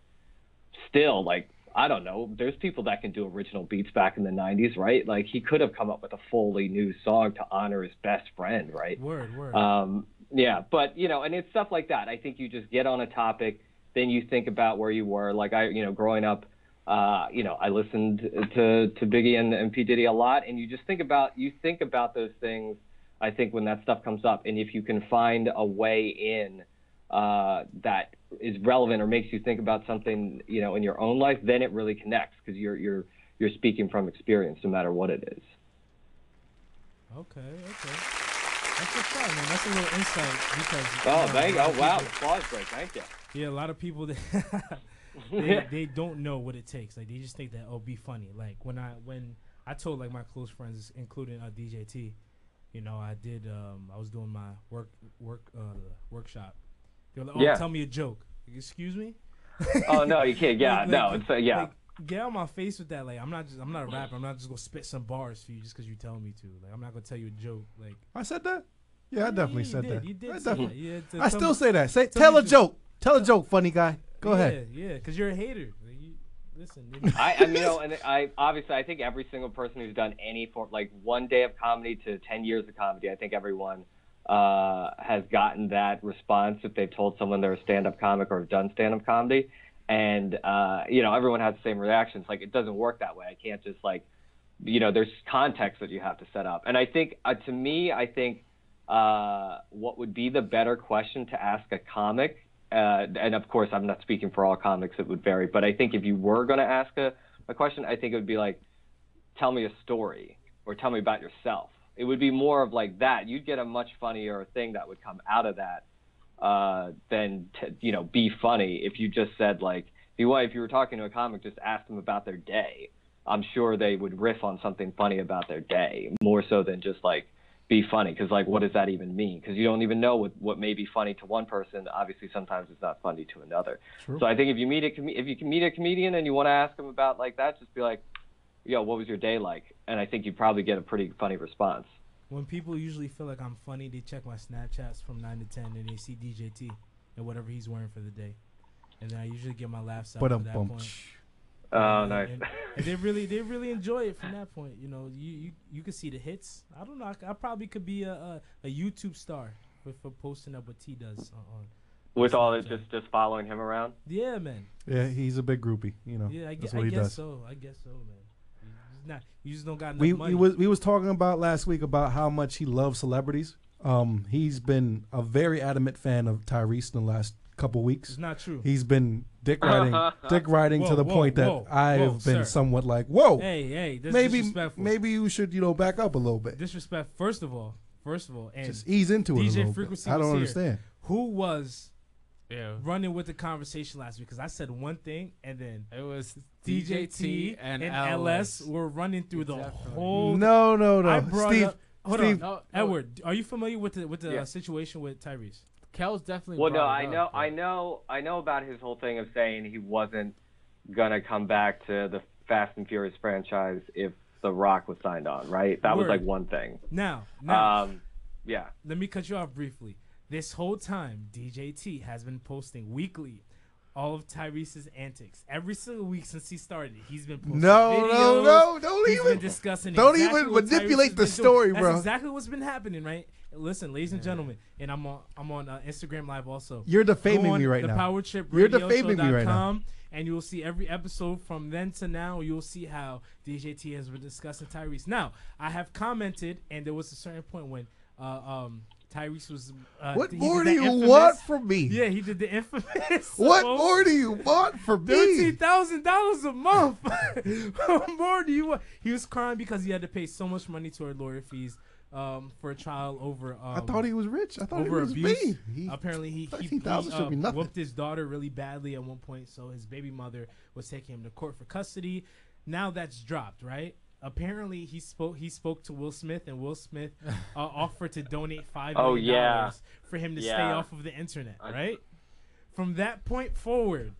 still, like I don't know. There's people that can do original beats back in the '90s, right? Like he could have come up with a fully new song to honor his best friend, right? Word, word. Um, yeah, but you know, and it's stuff like that. I think you just get on a topic, then you think about where you were. Like I, you know, growing up, uh, you know, I listened to to Biggie and, and P Diddy a lot, and you just think about you think about those things. I think when that stuff comes up, and if you can find a way in uh, that is relevant or makes you think about something, you know, in your own life, then it really connects because you're you're you're speaking from experience, no matter what it is. Okay, okay. That's what's up, man. That's a little insight because. Oh, thank a oh wow, people- applause break, thank you. Yeah, a lot of people they, they they don't know what it takes. Like they just think that oh, be funny. Like when I when I told like my close friends, including uh, DJ T, you know, I did. Um, I was doing my work work uh, workshop. They were like, oh, Yeah. tell me a joke. Excuse me. Oh no, you can't. Yeah, Like- no, like- it's uh, yeah. like, get out my face with that. Like I'm not just I'm not a rapper. I'm not just gonna spit some bars for you just because you tell me to. Like I'm not gonna tell you a joke. Like I said that. Yeah, I definitely you said did. that. You did I say definitely. that. Yeah, to I still me- say that. Say, tell tell me a to- joke. Tell a joke, funny guy. Go yeah, ahead. Yeah, because you're a hater. Like, you, listen. I, I you know, and I obviously I think every single person who's done any form, like one day of comedy to ten years of comedy, I think everyone uh, has gotten that response if they've told someone they're a stand-up comic or have done stand-up comedy, and uh, you know, everyone has the same reactions. Like it doesn't work that way. I can't just like, you know, there's context that you have to set up, and I think uh, to me, I think uh, what would be the better question to ask a comic uh, and of course, I'm not speaking for all comics; it would vary. But I think if you were going to ask a, a question, I think it would be like, "Tell me a story," or "Tell me about yourself." It would be more of like that. You'd get a much funnier thing that would come out of that uh, than to, you know, be funny. If you just said like, if you if you were talking to a comic, just ask them about their day. I'm sure they would riff on something funny about their day more so than just like be funny because like what does that even mean because you don't even know what, what may be funny to one person obviously sometimes it's not funny to another True. so i think if you meet a com- if you can meet a comedian and you want to ask them about like that just be like yo what was your day like and i think you'd probably get a pretty funny response when people usually feel like I'm funny, they check my Snapchats from nine to ten, and they see DJT and whatever he's wearing for the day, and then I usually get my laughs out But at that bum. point. oh And- nice And, and they really, they really enjoy it from that point. You know, you you, you can see the hits. I don't know. I, c- I probably could be a, a, a YouTube star for, for posting up what T does on. on with all it Snapchat. just just following him around Yeah, man. Yeah, he's a big groupie. You know, Yeah, I, that's gu- what I he guess does. so. I guess so, man. Not. You just don't got enough we money. we was we was talking about last week about how much he loves celebrities. Um, he's been a very adamant fan of Tyrese in the last couple weeks. it's not true. He's been dick riding, dick riding to the whoa, point that I've been sir. somewhat like, whoa, hey, hey, this maybe disrespectful. maybe you should you know back up a little bit, disrespect. First of all, first of all, and just ease into it a DJ little bit. Frequency I don't here. understand. who was Yeah. running with the conversation last week because I said one thing and then It was DJT T and, LS were running through the whole. No, no, no, I brought Steve. up. Hold Steve, on, No, no. Edward. Are you familiar with the with the Yeah. uh, situation with Tyrese? Kel's definitely. Well, no, brought I it know, up, I know, I know about his whole thing of saying he wasn't gonna come back to the Fast and Furious franchise if The Rock was signed on, right? That was like one thing. Now, now, Um, yeah. let me cut you off briefly. This whole time, DJ T has been posting weekly all of Tyrese's antics. Every single week since he started, he's been posting No, no, videos. no, don't He's even- been discussing. don't exactly even manipulate the story, doing. bro. That's exactly what's been happening, right? Listen, ladies and gentlemen, and I'm on I'm on uh, Instagram Live also. You're defaming me right now. the now. Power Trip You're defaming me right now. com, And you'll see every episode from then to now. You'll see how DJ T has been discussing Tyrese. Now, I have commented, and there was a certain point when uh, um, Tyrese was. Uh, What more do you infamous- want from me? Yeah, he did the infamous. What more do you want from me? thousand dollars a month. what more do you want? He was crying because he had to pay so much money toward lawyer fees um, for a trial over. Um, I thought he was rich. I thought he was abuse. He- Apparently, he he, he uh, whooped his daughter really badly at one point, so his baby mother was taking him to court for custody. Now that's dropped, right? Apparently, he spoke. He spoke to Will Smith, and Will Smith uh, offered to donate five Oh, million yeah. dollars for him to stay off of the internet, I- right? From that point forward,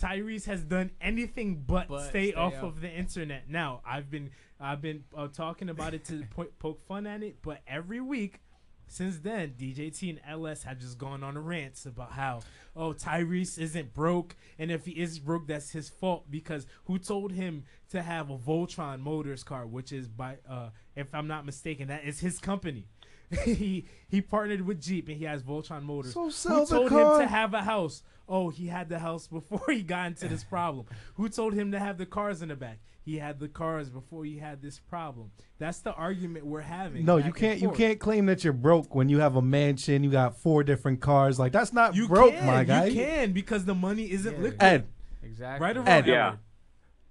Tyrese has done anything but, But stay, stay off off. of the internet. Now, I've been I've been uh, talking about it to po- poke fun at it, but every week since then, DJT and LS have just gone on rants about how oh Tyrese isn't broke, and if he is broke, that's his fault because who told him to have a Voltron Motors car, which is by uh if I'm not mistaken, that is his company. he he partnered with Jeep and he has Voltron Motors. So Who told him to have a house? Oh, he had the house before he got into this problem. Who told him to have the cars in the back? He had the cars before he had this problem. That's the argument we're having. No, you can't. You can't claim that you're broke when you have a mansion. You got four different cars. Like that's not You broke, can, my guy. You can because the money isn't Yeah. liquid. Ed. Exactly. Right or wrong? Ed. Yeah. Edward?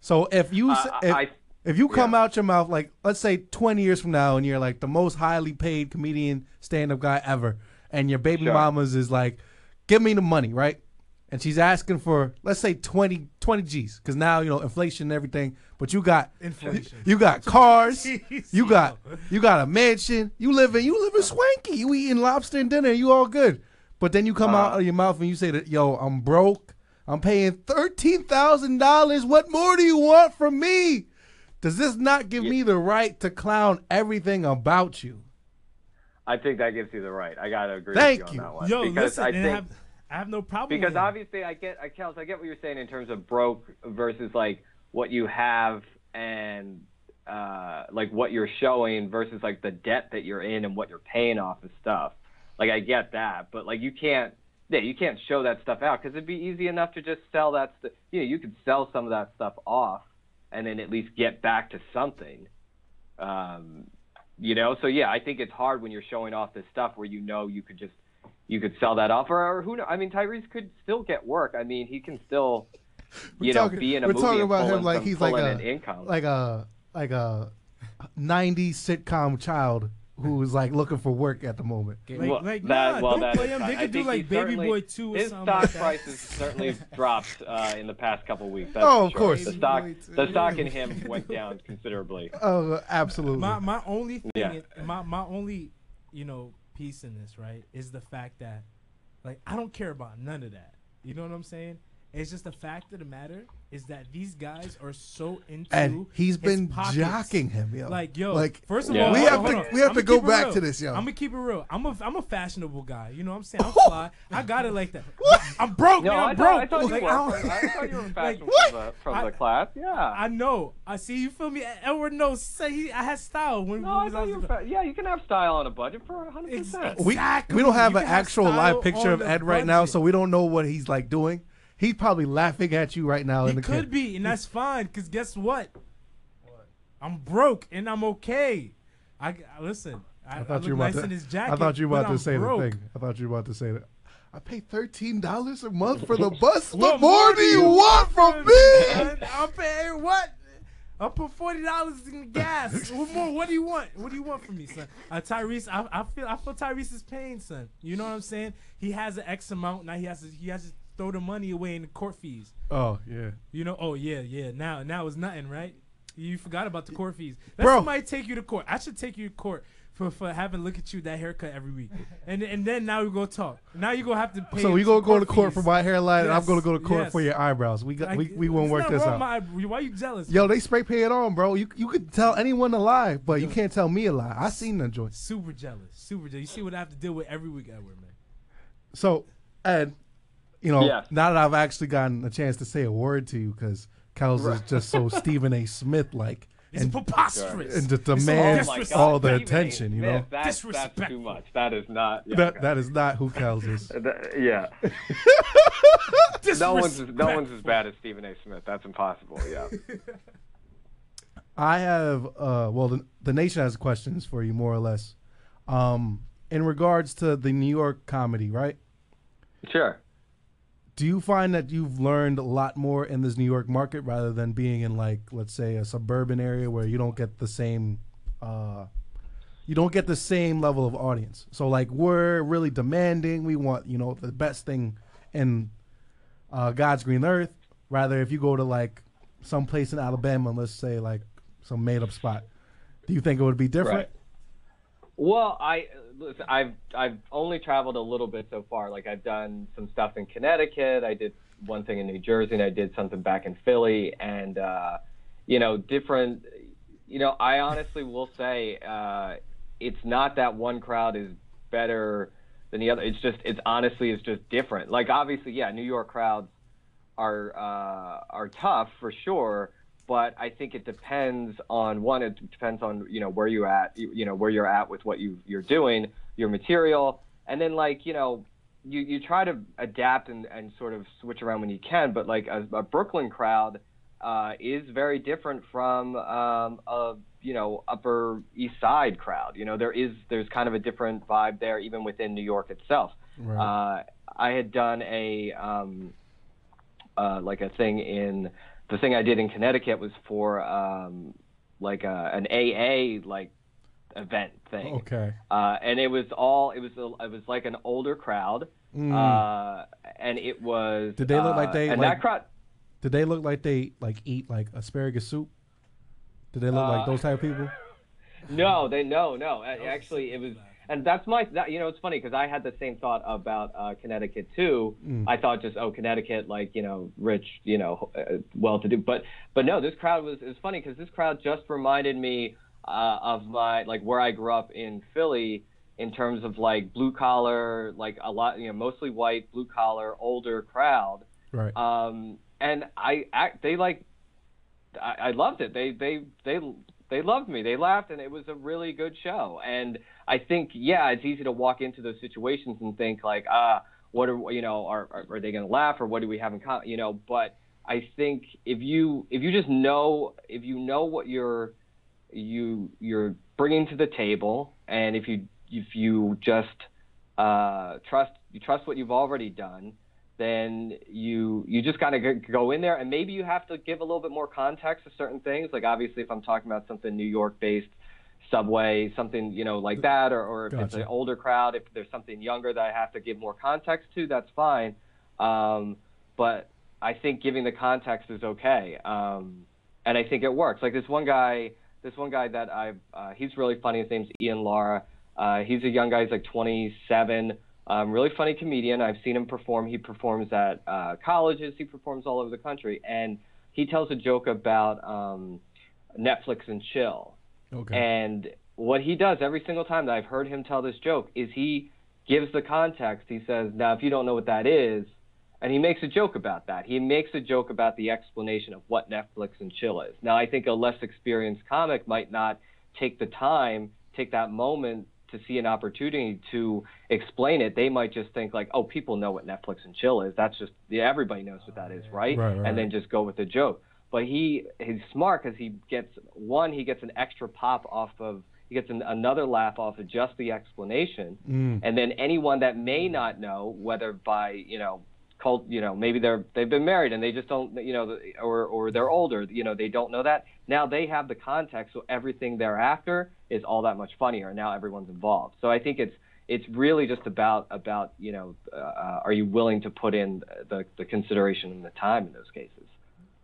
So if you Uh, if, I- if you come yeah. out your mouth like let's say 20 years from now and you're like the most highly paid comedian stand-up guy ever and your baby Sure. mama's is like give me the money right and she's asking for let's say 20 20 g's because now you know inflation and everything but you got Inflation. you got cars you got you got a mansion you live in you live in swanky you eating lobster and dinner you all good but then you come out Uh-huh. of your mouth and you say that yo i'm broke i'm paying $13000 what more do you want from me does this not give me the right to clown everything about you I think that gives you the right. I gotta agree Thank with you. you on that one. Yo, because listen, I think have, I have no problem because with obviously I get I Kels, I get what you're saying in terms of broke versus like what you have and uh like what you're showing versus like the debt that you're in and what you're paying off of stuff. Like I get that, but like you can't yeah, you can't show that stuff out because it'd be easy enough to just sell that stuff. You know, you could sell some of that stuff off and then at least get back to something. Um, you know, so yeah, I think it's hard when you're showing off this stuff where you know you could just you could sell that off, or, or who know? I mean, Tyrese could still get work. I mean, he can still, We're you know, talking- be in a we're movie talking about him like some- he's like a an income. like a like a 90s sitcom child who's like looking for work at the moment Like, Well, like that- nah, well, don't play him. They could do like Baby Boy 2 or His something stock like that. prices certainly dropped uh, in the past couple weeks. That's Oh, of sure. course. The stock, Baby Boy the stock in him went down considerably. oh absolutely my my only thing Yeah. is- my my only you know piece in this right is the fact that like I don't care about none of that. You know what I'm saying? It's just the fact of the matter is that these guys are so into and he's his been pockets. jocking him yo Like yo, like first of Yeah. all, we have on, to on. we have I'ma go back real. to this yo I'm gonna keep it real. I'm a I'm a fashionable guy. You know what I'm saying? I'm fly. I got it like that. I'm broke. No, man, I'm I broke. thought, I thought you Like, were. I I thought you were like, fashion from, the, from I- the class. Yeah. I know. I see. You feel me? Edward knows. Say he. I had style when no, we I thought you the- were. Fa- yeah, you can have style on a budget for 100. Ex- percent we, Exactly. we don't have You an can have actual live picture of Ed right now, so we don't know what he's like doing. He's probably laughing at you right now. in the. He could kid. be, and that's fine. Cause guess what? I'm broke and I'm okay. I, I- listen. I, I I thought look you were nice in to. this jacket. I thought you were about to I'm say broke. the thing. I thought you were about to say that. I pay thirteen dollars a month for the bus. What What more do you want from me? I'll pay what? I'll put forty dollars in gas. what more? What do you want? What do you want from me, son? Uh, Tyrese, I, I feel I feel Tyrese's pain, son. You know what I'm saying? He has an X amount now. He has to he has to throw the money away in the court fees. Oh yeah. You know? Oh yeah, yeah. Now now it's nothing, right? You forgot about the court fees. That Bro. somebody take you to court. I should take you to court. For, for having look at you that haircut every week, and and then now we go talk. Now you gonna have to pay. So we gonna go to court fees. for my hairline, and I'm Yes, gonna go to court yes. for your eyebrows. We got we we won't work not this wrong out. my why you jealous? Yo, they spray paint on, bro. You you could tell anyone a lie, but you can't tell me a lie. I seen the joint. super jealous, super jealous. You see what I have to deal with every week at work, man. So, and you know, Yes. now that I've actually gotten a chance to say a word to you, because Kels is just so Stephen A. Smith like, It's and, preposterous. and just It's so demands Oh my disrespectful. God, all the attention. You know, Smith, that's, that's too Disrespectful. much. That is not. Yeah, that okay. that is not who Kels is. That- yeah. no one's as, no one's as bad as Stephen A. Smith. That's impossible. Yeah. I have uh well the, the nation has questions for you more or less. Um in regards to the New York comedy, right? Sure. Do you find that you've learned a lot more in this New York market rather than being in like let's say a suburban area where you don't get the same uh you don't get the same level of audience. So like we're really demanding, we want, you know, the best thing in uh God's green earth. Rather if you go to like some place in Alabama, let's say like some made up spot. Do you think it would be different? Right. Well, I listen, I've I've only traveled a little bit so far. Like I've done some stuff in Connecticut. I did one thing in New Jersey, and I did something back in Philly, and uh, you know, different. You know, I honestly will say uh, it's not that one crowd is better than the other. It's just it's honestly it's just different. Like obviously, yeah, New York crowds are uh, are tough for sure, but I think it depends on one. It depends on you know where you at, you, know where you're at with what you you're doing, your material, and then like you know you you try to adapt and and sort of switch around when you can. But like a, a Brooklyn crowd uh, is very different from um, a you know Upper East Side crowd. You know there is there's kind of a different vibe there even within New York itself. Right. Uh, I had done a um, uh, like a thing in the thing I did in Connecticut was for um, like a, an AA like event thing. Okay. Uh, and it was all it was a, it was like an older crowd, uh, and it was. Mm. Did they look like uh, they, and like- that crowd? Did they look like they like eat like asparagus soup? Did they look like Uh, those type of people? No, they no no. Actually, it was, and that's my. That, you know, it's funny because I had the same thought about uh, Connecticut too. Mm. I thought just oh Connecticut, like you know, rich, you know, uh, well-to-do. But but no, this crowd was. It was funny because this crowd just reminded me uh, of my like where I grew up in Philly in terms of like blue collar, like a lot, you know, mostly white, blue collar, older crowd. Right. Um, and I act, they like, I, I loved it. They, they, they, they loved me. They laughed, and it was a really good show. And I think, yeah, it's easy to walk into those situations and think like, ah, what are you know, are are, are they going to laugh or what do we have in common? You know, but I think if you if you just know if you know what you're you you're bringing to the table, and if you if you just uh, trust you trust what you've already done, then you you just gotta go- go in there, and maybe you have to give a little bit more context to certain things. Like obviously, if I'm talking about something New York based, Subway, something you know like that, or, or if it's an older crowd, if there's something younger that I have to give more context to, that's fine. Um, but I think giving the context is okay, um, and I think it works. Like this one guy, this one guy that I've, uh, he's really funny. His name's Ian Lara. Uh, he's a young guy. He's like 27. Um, really funny comedian. I've seen him perform. He performs at uh, colleges. He performs all over the country, and he tells a joke about um, Netflix and chill. Okay. And what he does every single time that I've heard him tell this joke is he gives the context. He says, "Now, if you don't know what that is," and he makes a joke about that. He makes a joke about the explanation of what Netflix and chill is. Now, I think a less experienced comic might not take the time, take that moment to see an opportunity to explain it. They might just think like, "Oh, people know what Netflix and chill is. That's just yeah, everybody knows what that is, right?" Right, right, and then just go with the joke. But he he's smart because he gets one he gets an extra pop off of he gets an, another laugh off of just the explanation, Mm. and then anyone that may not know whether by you know cult you know maybe they're they've been married and they just don't you know or or they're older you know they don't know that now they have the context so everything thereafter is all that much funnier now everyone's involved so i think it's it's really just about about you know uh, are you willing to put in the the consideration and the time in those cases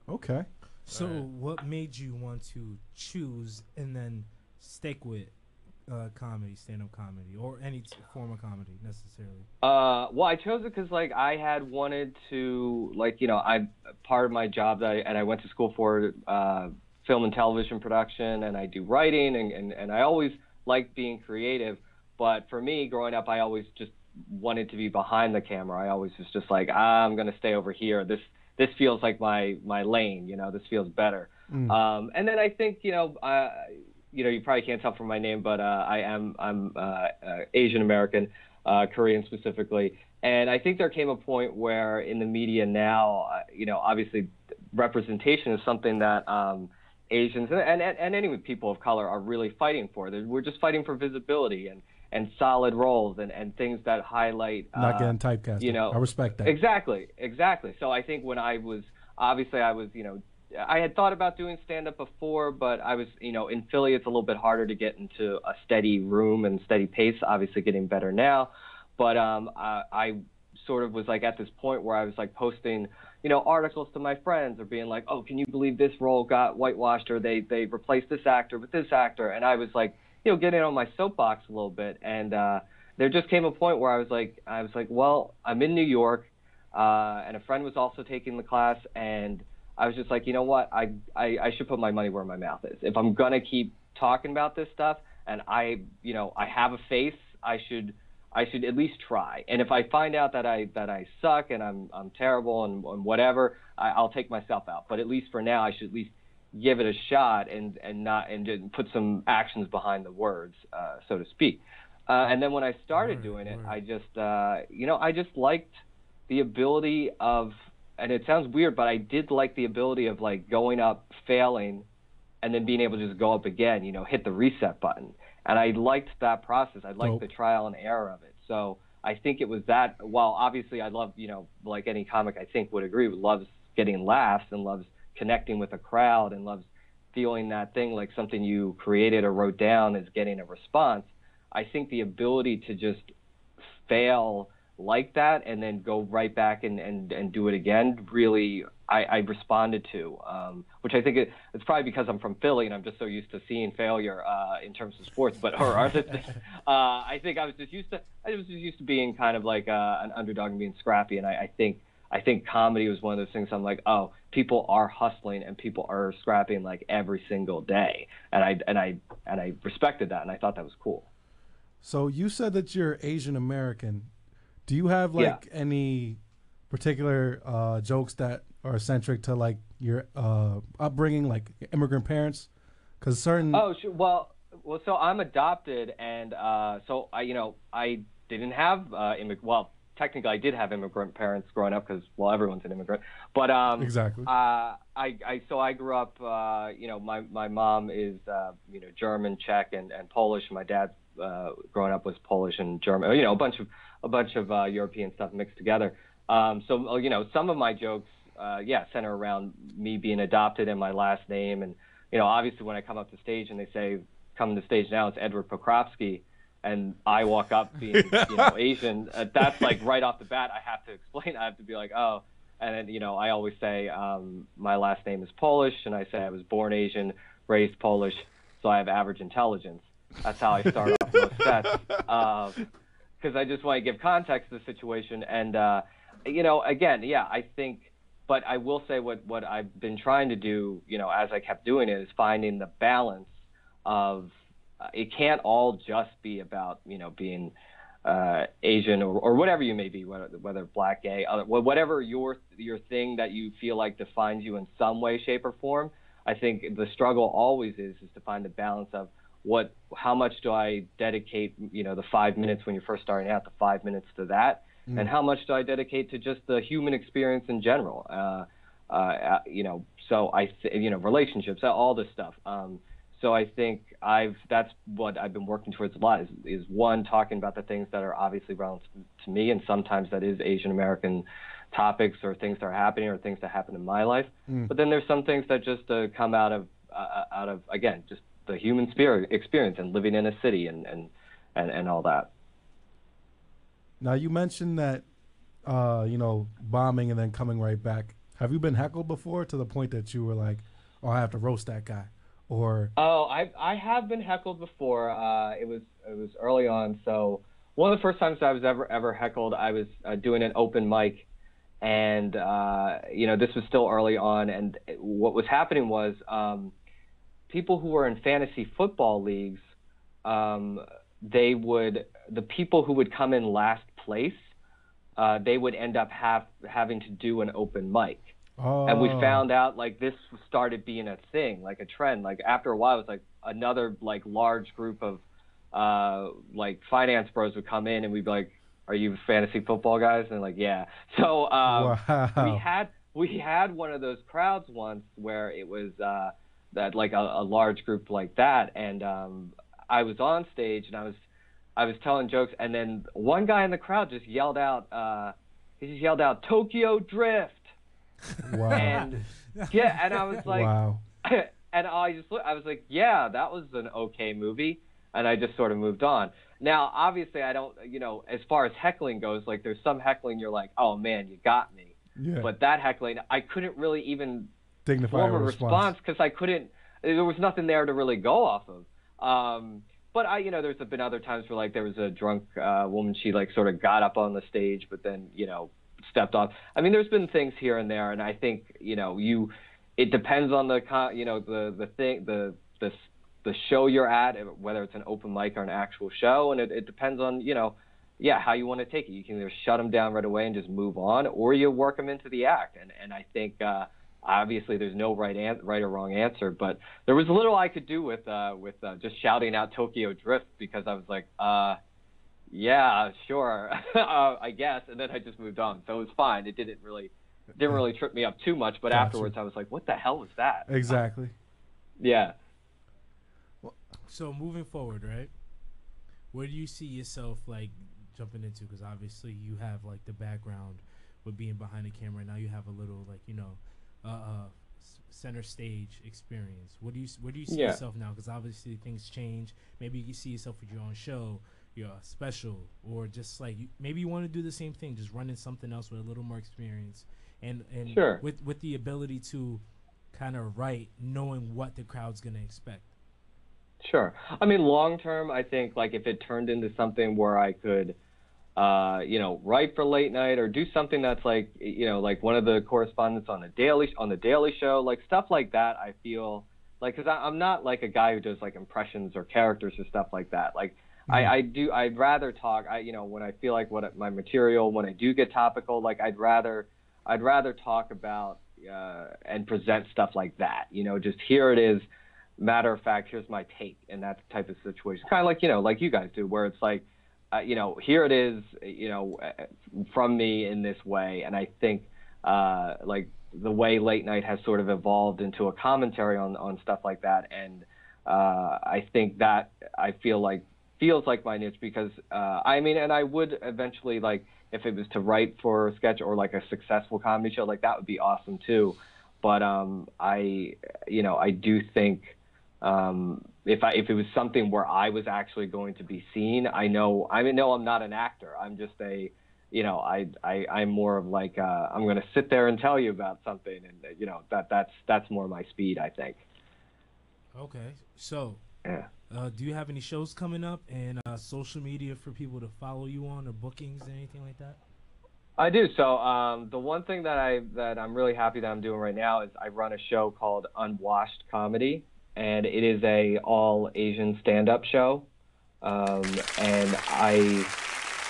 Okay. So, what made you want to choose and then stick with uh, comedy, stand-up comedy, or any t- form of comedy necessarily? Uh, well, I chose it because like I had wanted to like you know I part of my job that I, and I went to school for uh, film and television production and I do writing and, and and I always liked being creative. But for me, growing up, I always just wanted to be behind the camera. I always was just like I'm gonna stay over here. This this feels like my my lane. You know, this feels better. Um, and then I think you know. Uh, you know, you probably can't tell from my name, but uh, I am I'm uh, uh, Asian American, uh, Korean specifically, and I think there came a point where in the media now, uh, you know, obviously representation is something that um, Asians and, and and any people of color are really fighting for. We're just fighting for visibility and and solid roles and and things that highlight Not uh, getting typecast. you know, I respect that. Exactly, exactly. So I think when I was obviously I was you know I had thought about doing stand up before, but I was you know in Philly it's a little bit harder to get into a steady room and steady pace. Obviously getting better now, but um I, I sort of was like at this point where I was like posting you know articles to my friends or being like oh can you believe this role got whitewashed or they they replaced this actor with this actor and I was like you know getting on my soapbox a little bit and uh there just came a point where I was like I was like well I'm in New York uh, and a friend was also taking the class and I was just like, you know what, I, I I should put my money where my mouth is. If I'm gonna keep talking about this stuff and I you know I have a face, I should I should at least try. And if I find out that I that I suck and I'm I'm terrible and, and whatever, I, I'll take myself out. But at least for now, I should at least give it a shot and and not and just put some actions behind the words, uh, so to speak. Uh, and then when I started doing it, I just uh, you know I just liked the ability of and it sounds weird but i did like the ability of like going up failing and then being able to just go up again you know hit the reset button and i liked that process i liked Dope. the trial and error of it so i think it was that while obviously i love you know like any comic i think would agree loves getting laughs and loves connecting with a crowd and loves feeling that thing like something you created or wrote down is getting a response i think the ability to just fail like that and then go right back and, and, and do it again really I, I responded to, um, which I think it, it's probably because I'm from Philly and I'm just so used to seeing failure uh, in terms of sports, but or other things. Uh, I think I was just used to I was just used to being kind of like uh, an underdog and being scrappy, and I, I think I think comedy was one of those things. I'm like, oh, people are hustling and people are scrapping like every single day, and I and I and I respected that, and I thought that was cool. So you said that you're Asian American. Do you have Yeah. like any particular uh, jokes that are centric to like your uh, upbringing, like immigrant parents? Because certain Oh, sure. Well, well, so I'm adopted, and uh, so I, you know, I didn't have uh, immig- Well, technically, I did have immigrant parents growing up because, well, everyone's an immigrant. But um, Exactly. Uh, I, I, so I grew up. Uh, you know, my my mom is, uh, you know, German, Czech, and, and Polish. My dad, uh, growing up, was Polish and German. You know, a bunch of a bunch of uh, European stuff mixed together. Um, so, uh, you know, some of my jokes, uh, yeah, center around me being adopted and my last name. And, you know, obviously when I come up to stage and they say, come to stage now, it's Edward Pokropski. And I walk up being, you know, Asian. Uh, that's like right off the bat, I have to explain. I have to be like, oh, and then, you know, I always say um, my last name is Polish, and I say I was born Asian, raised Polish, so I have average intelligence. That's how I start off most sets. Because I just want to give context to the situation. And, uh, you know, again, yeah, I think, but I will say what, what I've been trying to do, you know, as I kept doing it, is finding the balance of uh, it can't all just be about, you know, being uh, Asian or, or whatever you may be, whether, whether black, gay, other, whatever your your thing that you feel like defines you in some way, shape, or form. I think the struggle always is is to find the balance of what, how much do I dedicate, you know, the five minutes when you're first starting out, the five minutes to that, and how much do I dedicate to just the human experience in general. Uh, uh, you know, so I, th- you know, relationships, all this stuff. Um, so I think I've that's what I've been working towards a lot is, is one talking about the things that are obviously relevant to me, and sometimes that is Asian American topics or things that are happening or things that happen in my life. Mm. But then there's some things that just uh, come out of uh, out of again just the human spirit experience and living in a city and and and, and all that. Now you mentioned that, uh, you know, bombing and then coming right back. Have you been heckled before to the point that you were like, "Oh, I have to roast that guy," or Oh, I I have been heckled before. Uh, it was it was early on. So one of the first times I was ever ever heckled, I was uh, doing an open mic, and uh, you know this was still early on. And what was happening was um, people who were in fantasy football leagues, um, they would the people who would come in last place, uh, they would end up have having to do an open mic oh, and we found out like this started being a thing like a trend. Like after a while it was like another like large group of uh like finance bros would come in and we'd be like are you fantasy football guys? And like yeah. So um wow. we had we had one of those crowds once where it was uh that like a, a large group like that. And um I was on stage and I was I was telling jokes. And then one guy in the crowd just yelled out uh he just yelled out Tokyo Drift wow, and yeah, and I was like, wow, and I just look, I was like, yeah, that was an okay movie, and I just sort of moved on. Now, obviously, I don't, you know, as far as heckling goes, like there's some heckling you're like, oh man, you got me, yeah, but that heckling, I couldn't really even dignified form a response. response because I couldn't. There was nothing there to really go off of. Um, but I, you know, there's been other times where like there was a drunk uh, woman. She like sort of got up on the stage, but then you know stepped off. I mean, there's been things here and there, and I think you know you. It depends on the you know the the thing the the the show you're at, whether it's an open mic or an actual show, and it, it depends on you know yeah how you want to take it. You can either shut them down right away and just move on, or you work them into the act. And and I think. uh obviously there's no right an- right or wrong answer, but there was little I could do with uh, with uh, just shouting out Tokyo Drift because I was like, uh, yeah, sure, uh, I guess, and then I just moved on, so it was fine. It didn't really didn't really trip me up too much, but Gotcha. afterwards I was like, what the hell was that? exactly. Yeah. So moving forward, right? Where do you see yourself like jumping into? Because obviously you have like the background with being behind the camera. Now you have a little like you know, uh, uh center stage experience. What do you s- where do you see Yeah. yourself now? Because obviously things change. Maybe you see yourself with your own show, your special, or just like you, maybe you want to do the same thing, just running something else with a little more experience, and and Sure. with with the ability to kind of write, knowing what the crowd's gonna expect. Sure. I mean, long term, I think like if it turned into something where I could, uh, you know, write for late night or do something that's like, you know, like one of the correspondents on the daily on the Daily Show, like stuff like that. I feel like because I'm not like a guy who does like impressions or characters or stuff like that. Like I, I do, I'd rather talk. I, you know, when I feel like what my material, when I do get topical, like I'd rather, I'd rather talk about uh, and present stuff like that. You know, just here it is matter of fact, here's my take, and that type of situation. Kind of like you know, like you guys do, where it's like, uh, you know, here it is, you know, uh, from me in this way, and I think uh, like the way late night has sort of evolved into a commentary on on stuff like that, and uh, I think that I feel like feels like my niche because uh, I mean, and I would eventually like if it was to write for a sketch or like a successful comedy show, like that would be awesome too. But um, I, you know, I do think um, if I if it was something where I was actually going to be seen, I know I mean no, I'm not an actor. I'm just a you know I I I'm more of like uh, I'm going to sit there and tell you about something, and you know that that's that's more my speed, I think. Okay, so Yeah. Uh, do you have any shows coming up and uh, social media for people to follow you on or bookings or anything like that? I do. So um, the one thing that I that I'm really happy that I'm doing right now is I run a show called Unwashed Comedy, and it is a all Asian stand-up show, um, and I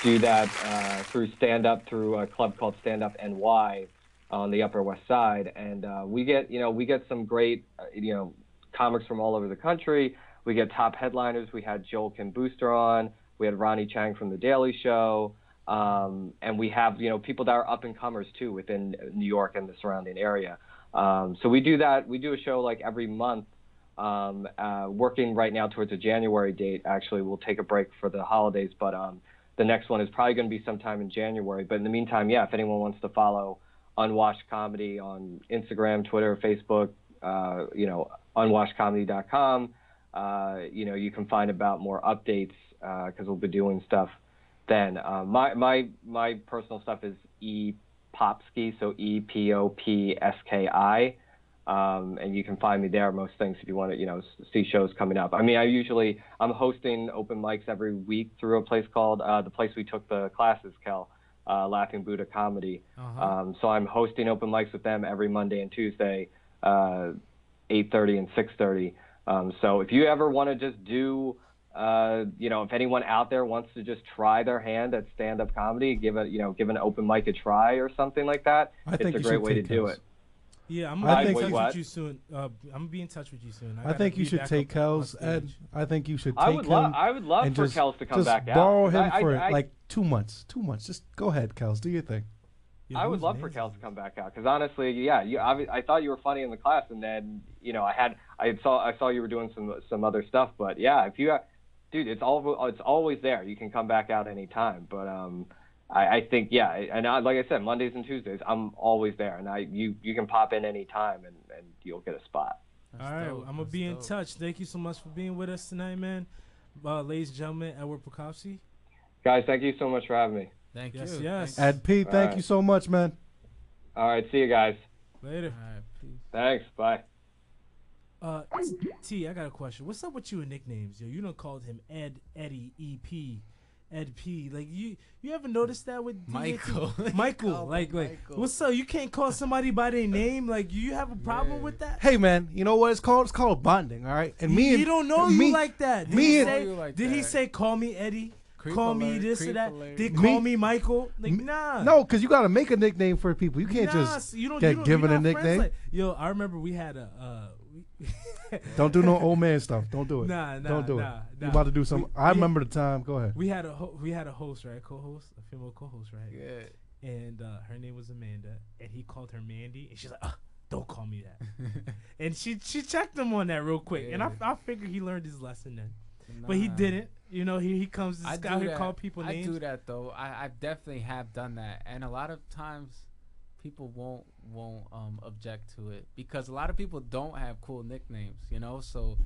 do that uh, through stand-up through a club called Stand Up NY on the Upper West Side, and uh, we get you know we get some great uh, you know comics from all over the country. We get top headliners. We had Joel Kim Booster on. We had Ronny Chieng from The Daily Show. Um, and we have, you know, people that are up and comers too within New York and the surrounding area. Um, so we do that. We do a show like every month. Um, uh, working right now towards a January date. Actually, we'll take a break for the holidays, but um, the next one is probably going to be sometime in January. But in the meantime, yeah, if anyone wants to follow Unwashed Comedy on Instagram, Twitter, Facebook, uh, you know, unwashedcomedy.com. Uh, you know, you can find about more updates because we'll be doing stuff then. Uh, my my my personal stuff is E Popski, so E P O P S K I. Um, and you can find me there most things if you want to you know see shows coming up. I mean, I usually I'm hosting open mics every week through a place called uh, the place we took the classes, Kel, uh, Laughing Buddha Comedy. Uh-huh. Um, so I'm hosting open mics with them every Monday and Tuesday, uh, 8:30 and 6:30. Um, so if you ever want to just do, uh, you know, if anyone out there wants to just try their hand at stand-up comedy, give it, you know, give an open mic a try or something like that, I it's think a great way to take do it. Yeah, I'm gonna be in touch you- with you soon. Uh, I'm gonna be in touch with you soon. I gotta think you should take Kels, Ed. I think you should take I would him. love, I would love for just, Kels to come just back out. borrow him I- I- for I- like two months. Two months. Just go ahead, Kels. Do your thing. Yeah, I would was love for amazing. Kels to come back out because honestly, yeah, you, I, I thought you were funny in the class, and then you know I had I saw I saw you were doing some some other stuff, but yeah, if you, dude, it's all it's always there. You can come back out anytime, but um, I, I think yeah, and I, like I said, Mondays and Tuesdays, I'm always there, and I you you can pop in anytime, and and you'll get a spot. All right, dope. I'm gonna That's be in touch. Thank you so much for being with us tonight, man. Uh, ladies and gentlemen, Edward Pokropski. Guys, thank you so much for having me. Thank Yes, you. yes. Thank Ed P, thank right. you so much, man. All right, see you guys. Later. you. All right, peace. Thanks. Bye. Uh, T, I got a question. What's up with you and nicknames? Yo, you don't called him Ed, Eddie, EP, Ed P. Like you, you ever noticed that with DJ T? Michael. Michael, like, like, Michael. what's up? You can't call somebody by their name. Like, you have a problem Yeah. with that? Hey, man. You know what it's called? It's called bonding. All right. And me he, and he don't know me, you like that. Did me he and- say? You like did he say call me Eddie? Creep call me this or that? alert. Did Me- call me Michael? Like, Me- nah. No, because you got to make a nickname for people. You can't Nah, just so you don't, get you don't, given a nickname. Like, yo, I remember we had a. Uh, Don't do no old man stuff. Don't do it. Nah, nah, Don't do nah, it. nah. You about to do some. We- I we- remember the time. Go ahead. we had a ho- we had a host, right? Co-host, a female co-host, right? Yeah. And uh, her name was Amanda, and he called her Mandy, and she's like, "Ah, "Don't call me that." and she she checked him on that real quick, and I I figured he learned his lesson then, but he didn't. You know, he he comes I this do guy here call people I names. do that though. I, I definitely have done that, and a lot of times people won't won't um object to it because a lot of people don't have cool nicknames, you know. So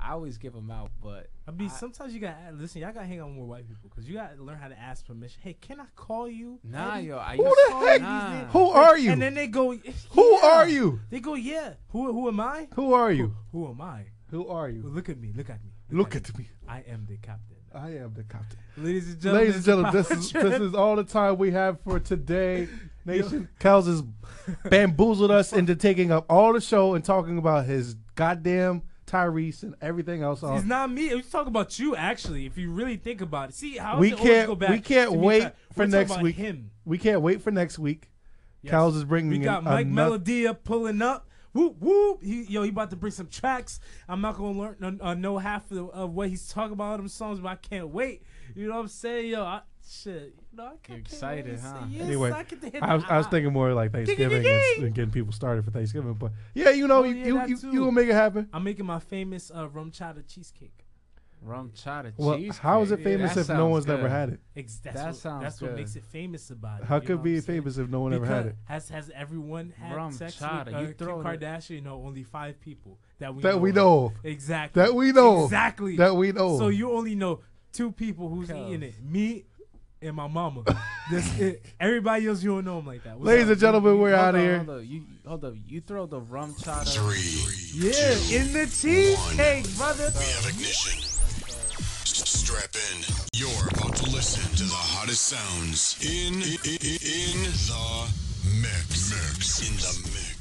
I always give them out, but I mean, I- sometimes you got to listen. Y'all got to hang out with more white people because you got to learn how to ask permission. Hey, can I call you? nah, Eddie? yo, I Who the heck- Nah. Who are you? And then they go, Who are you? They go, yeah. Who who am I? Who are you? Who am I? Who are Well, you? look at me. Look at me. Look at me. I am the captain. I am the captain. Ladies and gentlemen, Ladies and gentlemen, this is this is all the time we have for today. Nation, Kels has bamboozled us into taking up all the show and talking about his goddamn Tyrese and everything else. It's not me. We talk about you actually. If you really think about it, see how We does it always can't- Go back we can't wait for next week. Him. We can't wait for next week. Yes. Kels is bringing We got Mike another- Melodia pulling up. Whoop whoop. He, yo, he about to bring some tracks. I'm not gonna learn uh, uh, know half of, of what he's talking about on them songs, but I can't wait. You know what I'm saying, yo? I, shit. You know, I can't, excited, can't wait to huh? Yes, Anyway, I, get to hit I was, I was thinking more like Thanksgiving and, and getting people started for Thanksgiving, but yeah, you know, Oh, you yeah, you that you, you gonna make it happen. I'm making my famous uh, RumChata cheesecake. Rum chata Well, cheesecake. how is it famous that if no one's never good. had it? Ex- that's That what, sounds That's what makes it famous about it. How you could it what be I'm saying? famous if no one ever had it? Has has everyone had Rum sex chata, with uh, you Kim throw the- Kardashian? No, only five people that we That know we of. know of. exactly That we know of. exactly That we know. So of. you only know two people who's Cuz. eating it, me and my mama. That's it. Everybody else you don't know them like that. What's Ladies up? and gentlemen, we're Hold out on, here. Hold up. You hold up. You throw the RumChata. Three. yeah, two, in the cheesecake, brother. We have ignition. Strap in. You're about to listen to the hottest sounds in in, in the mix. mix. In the mix.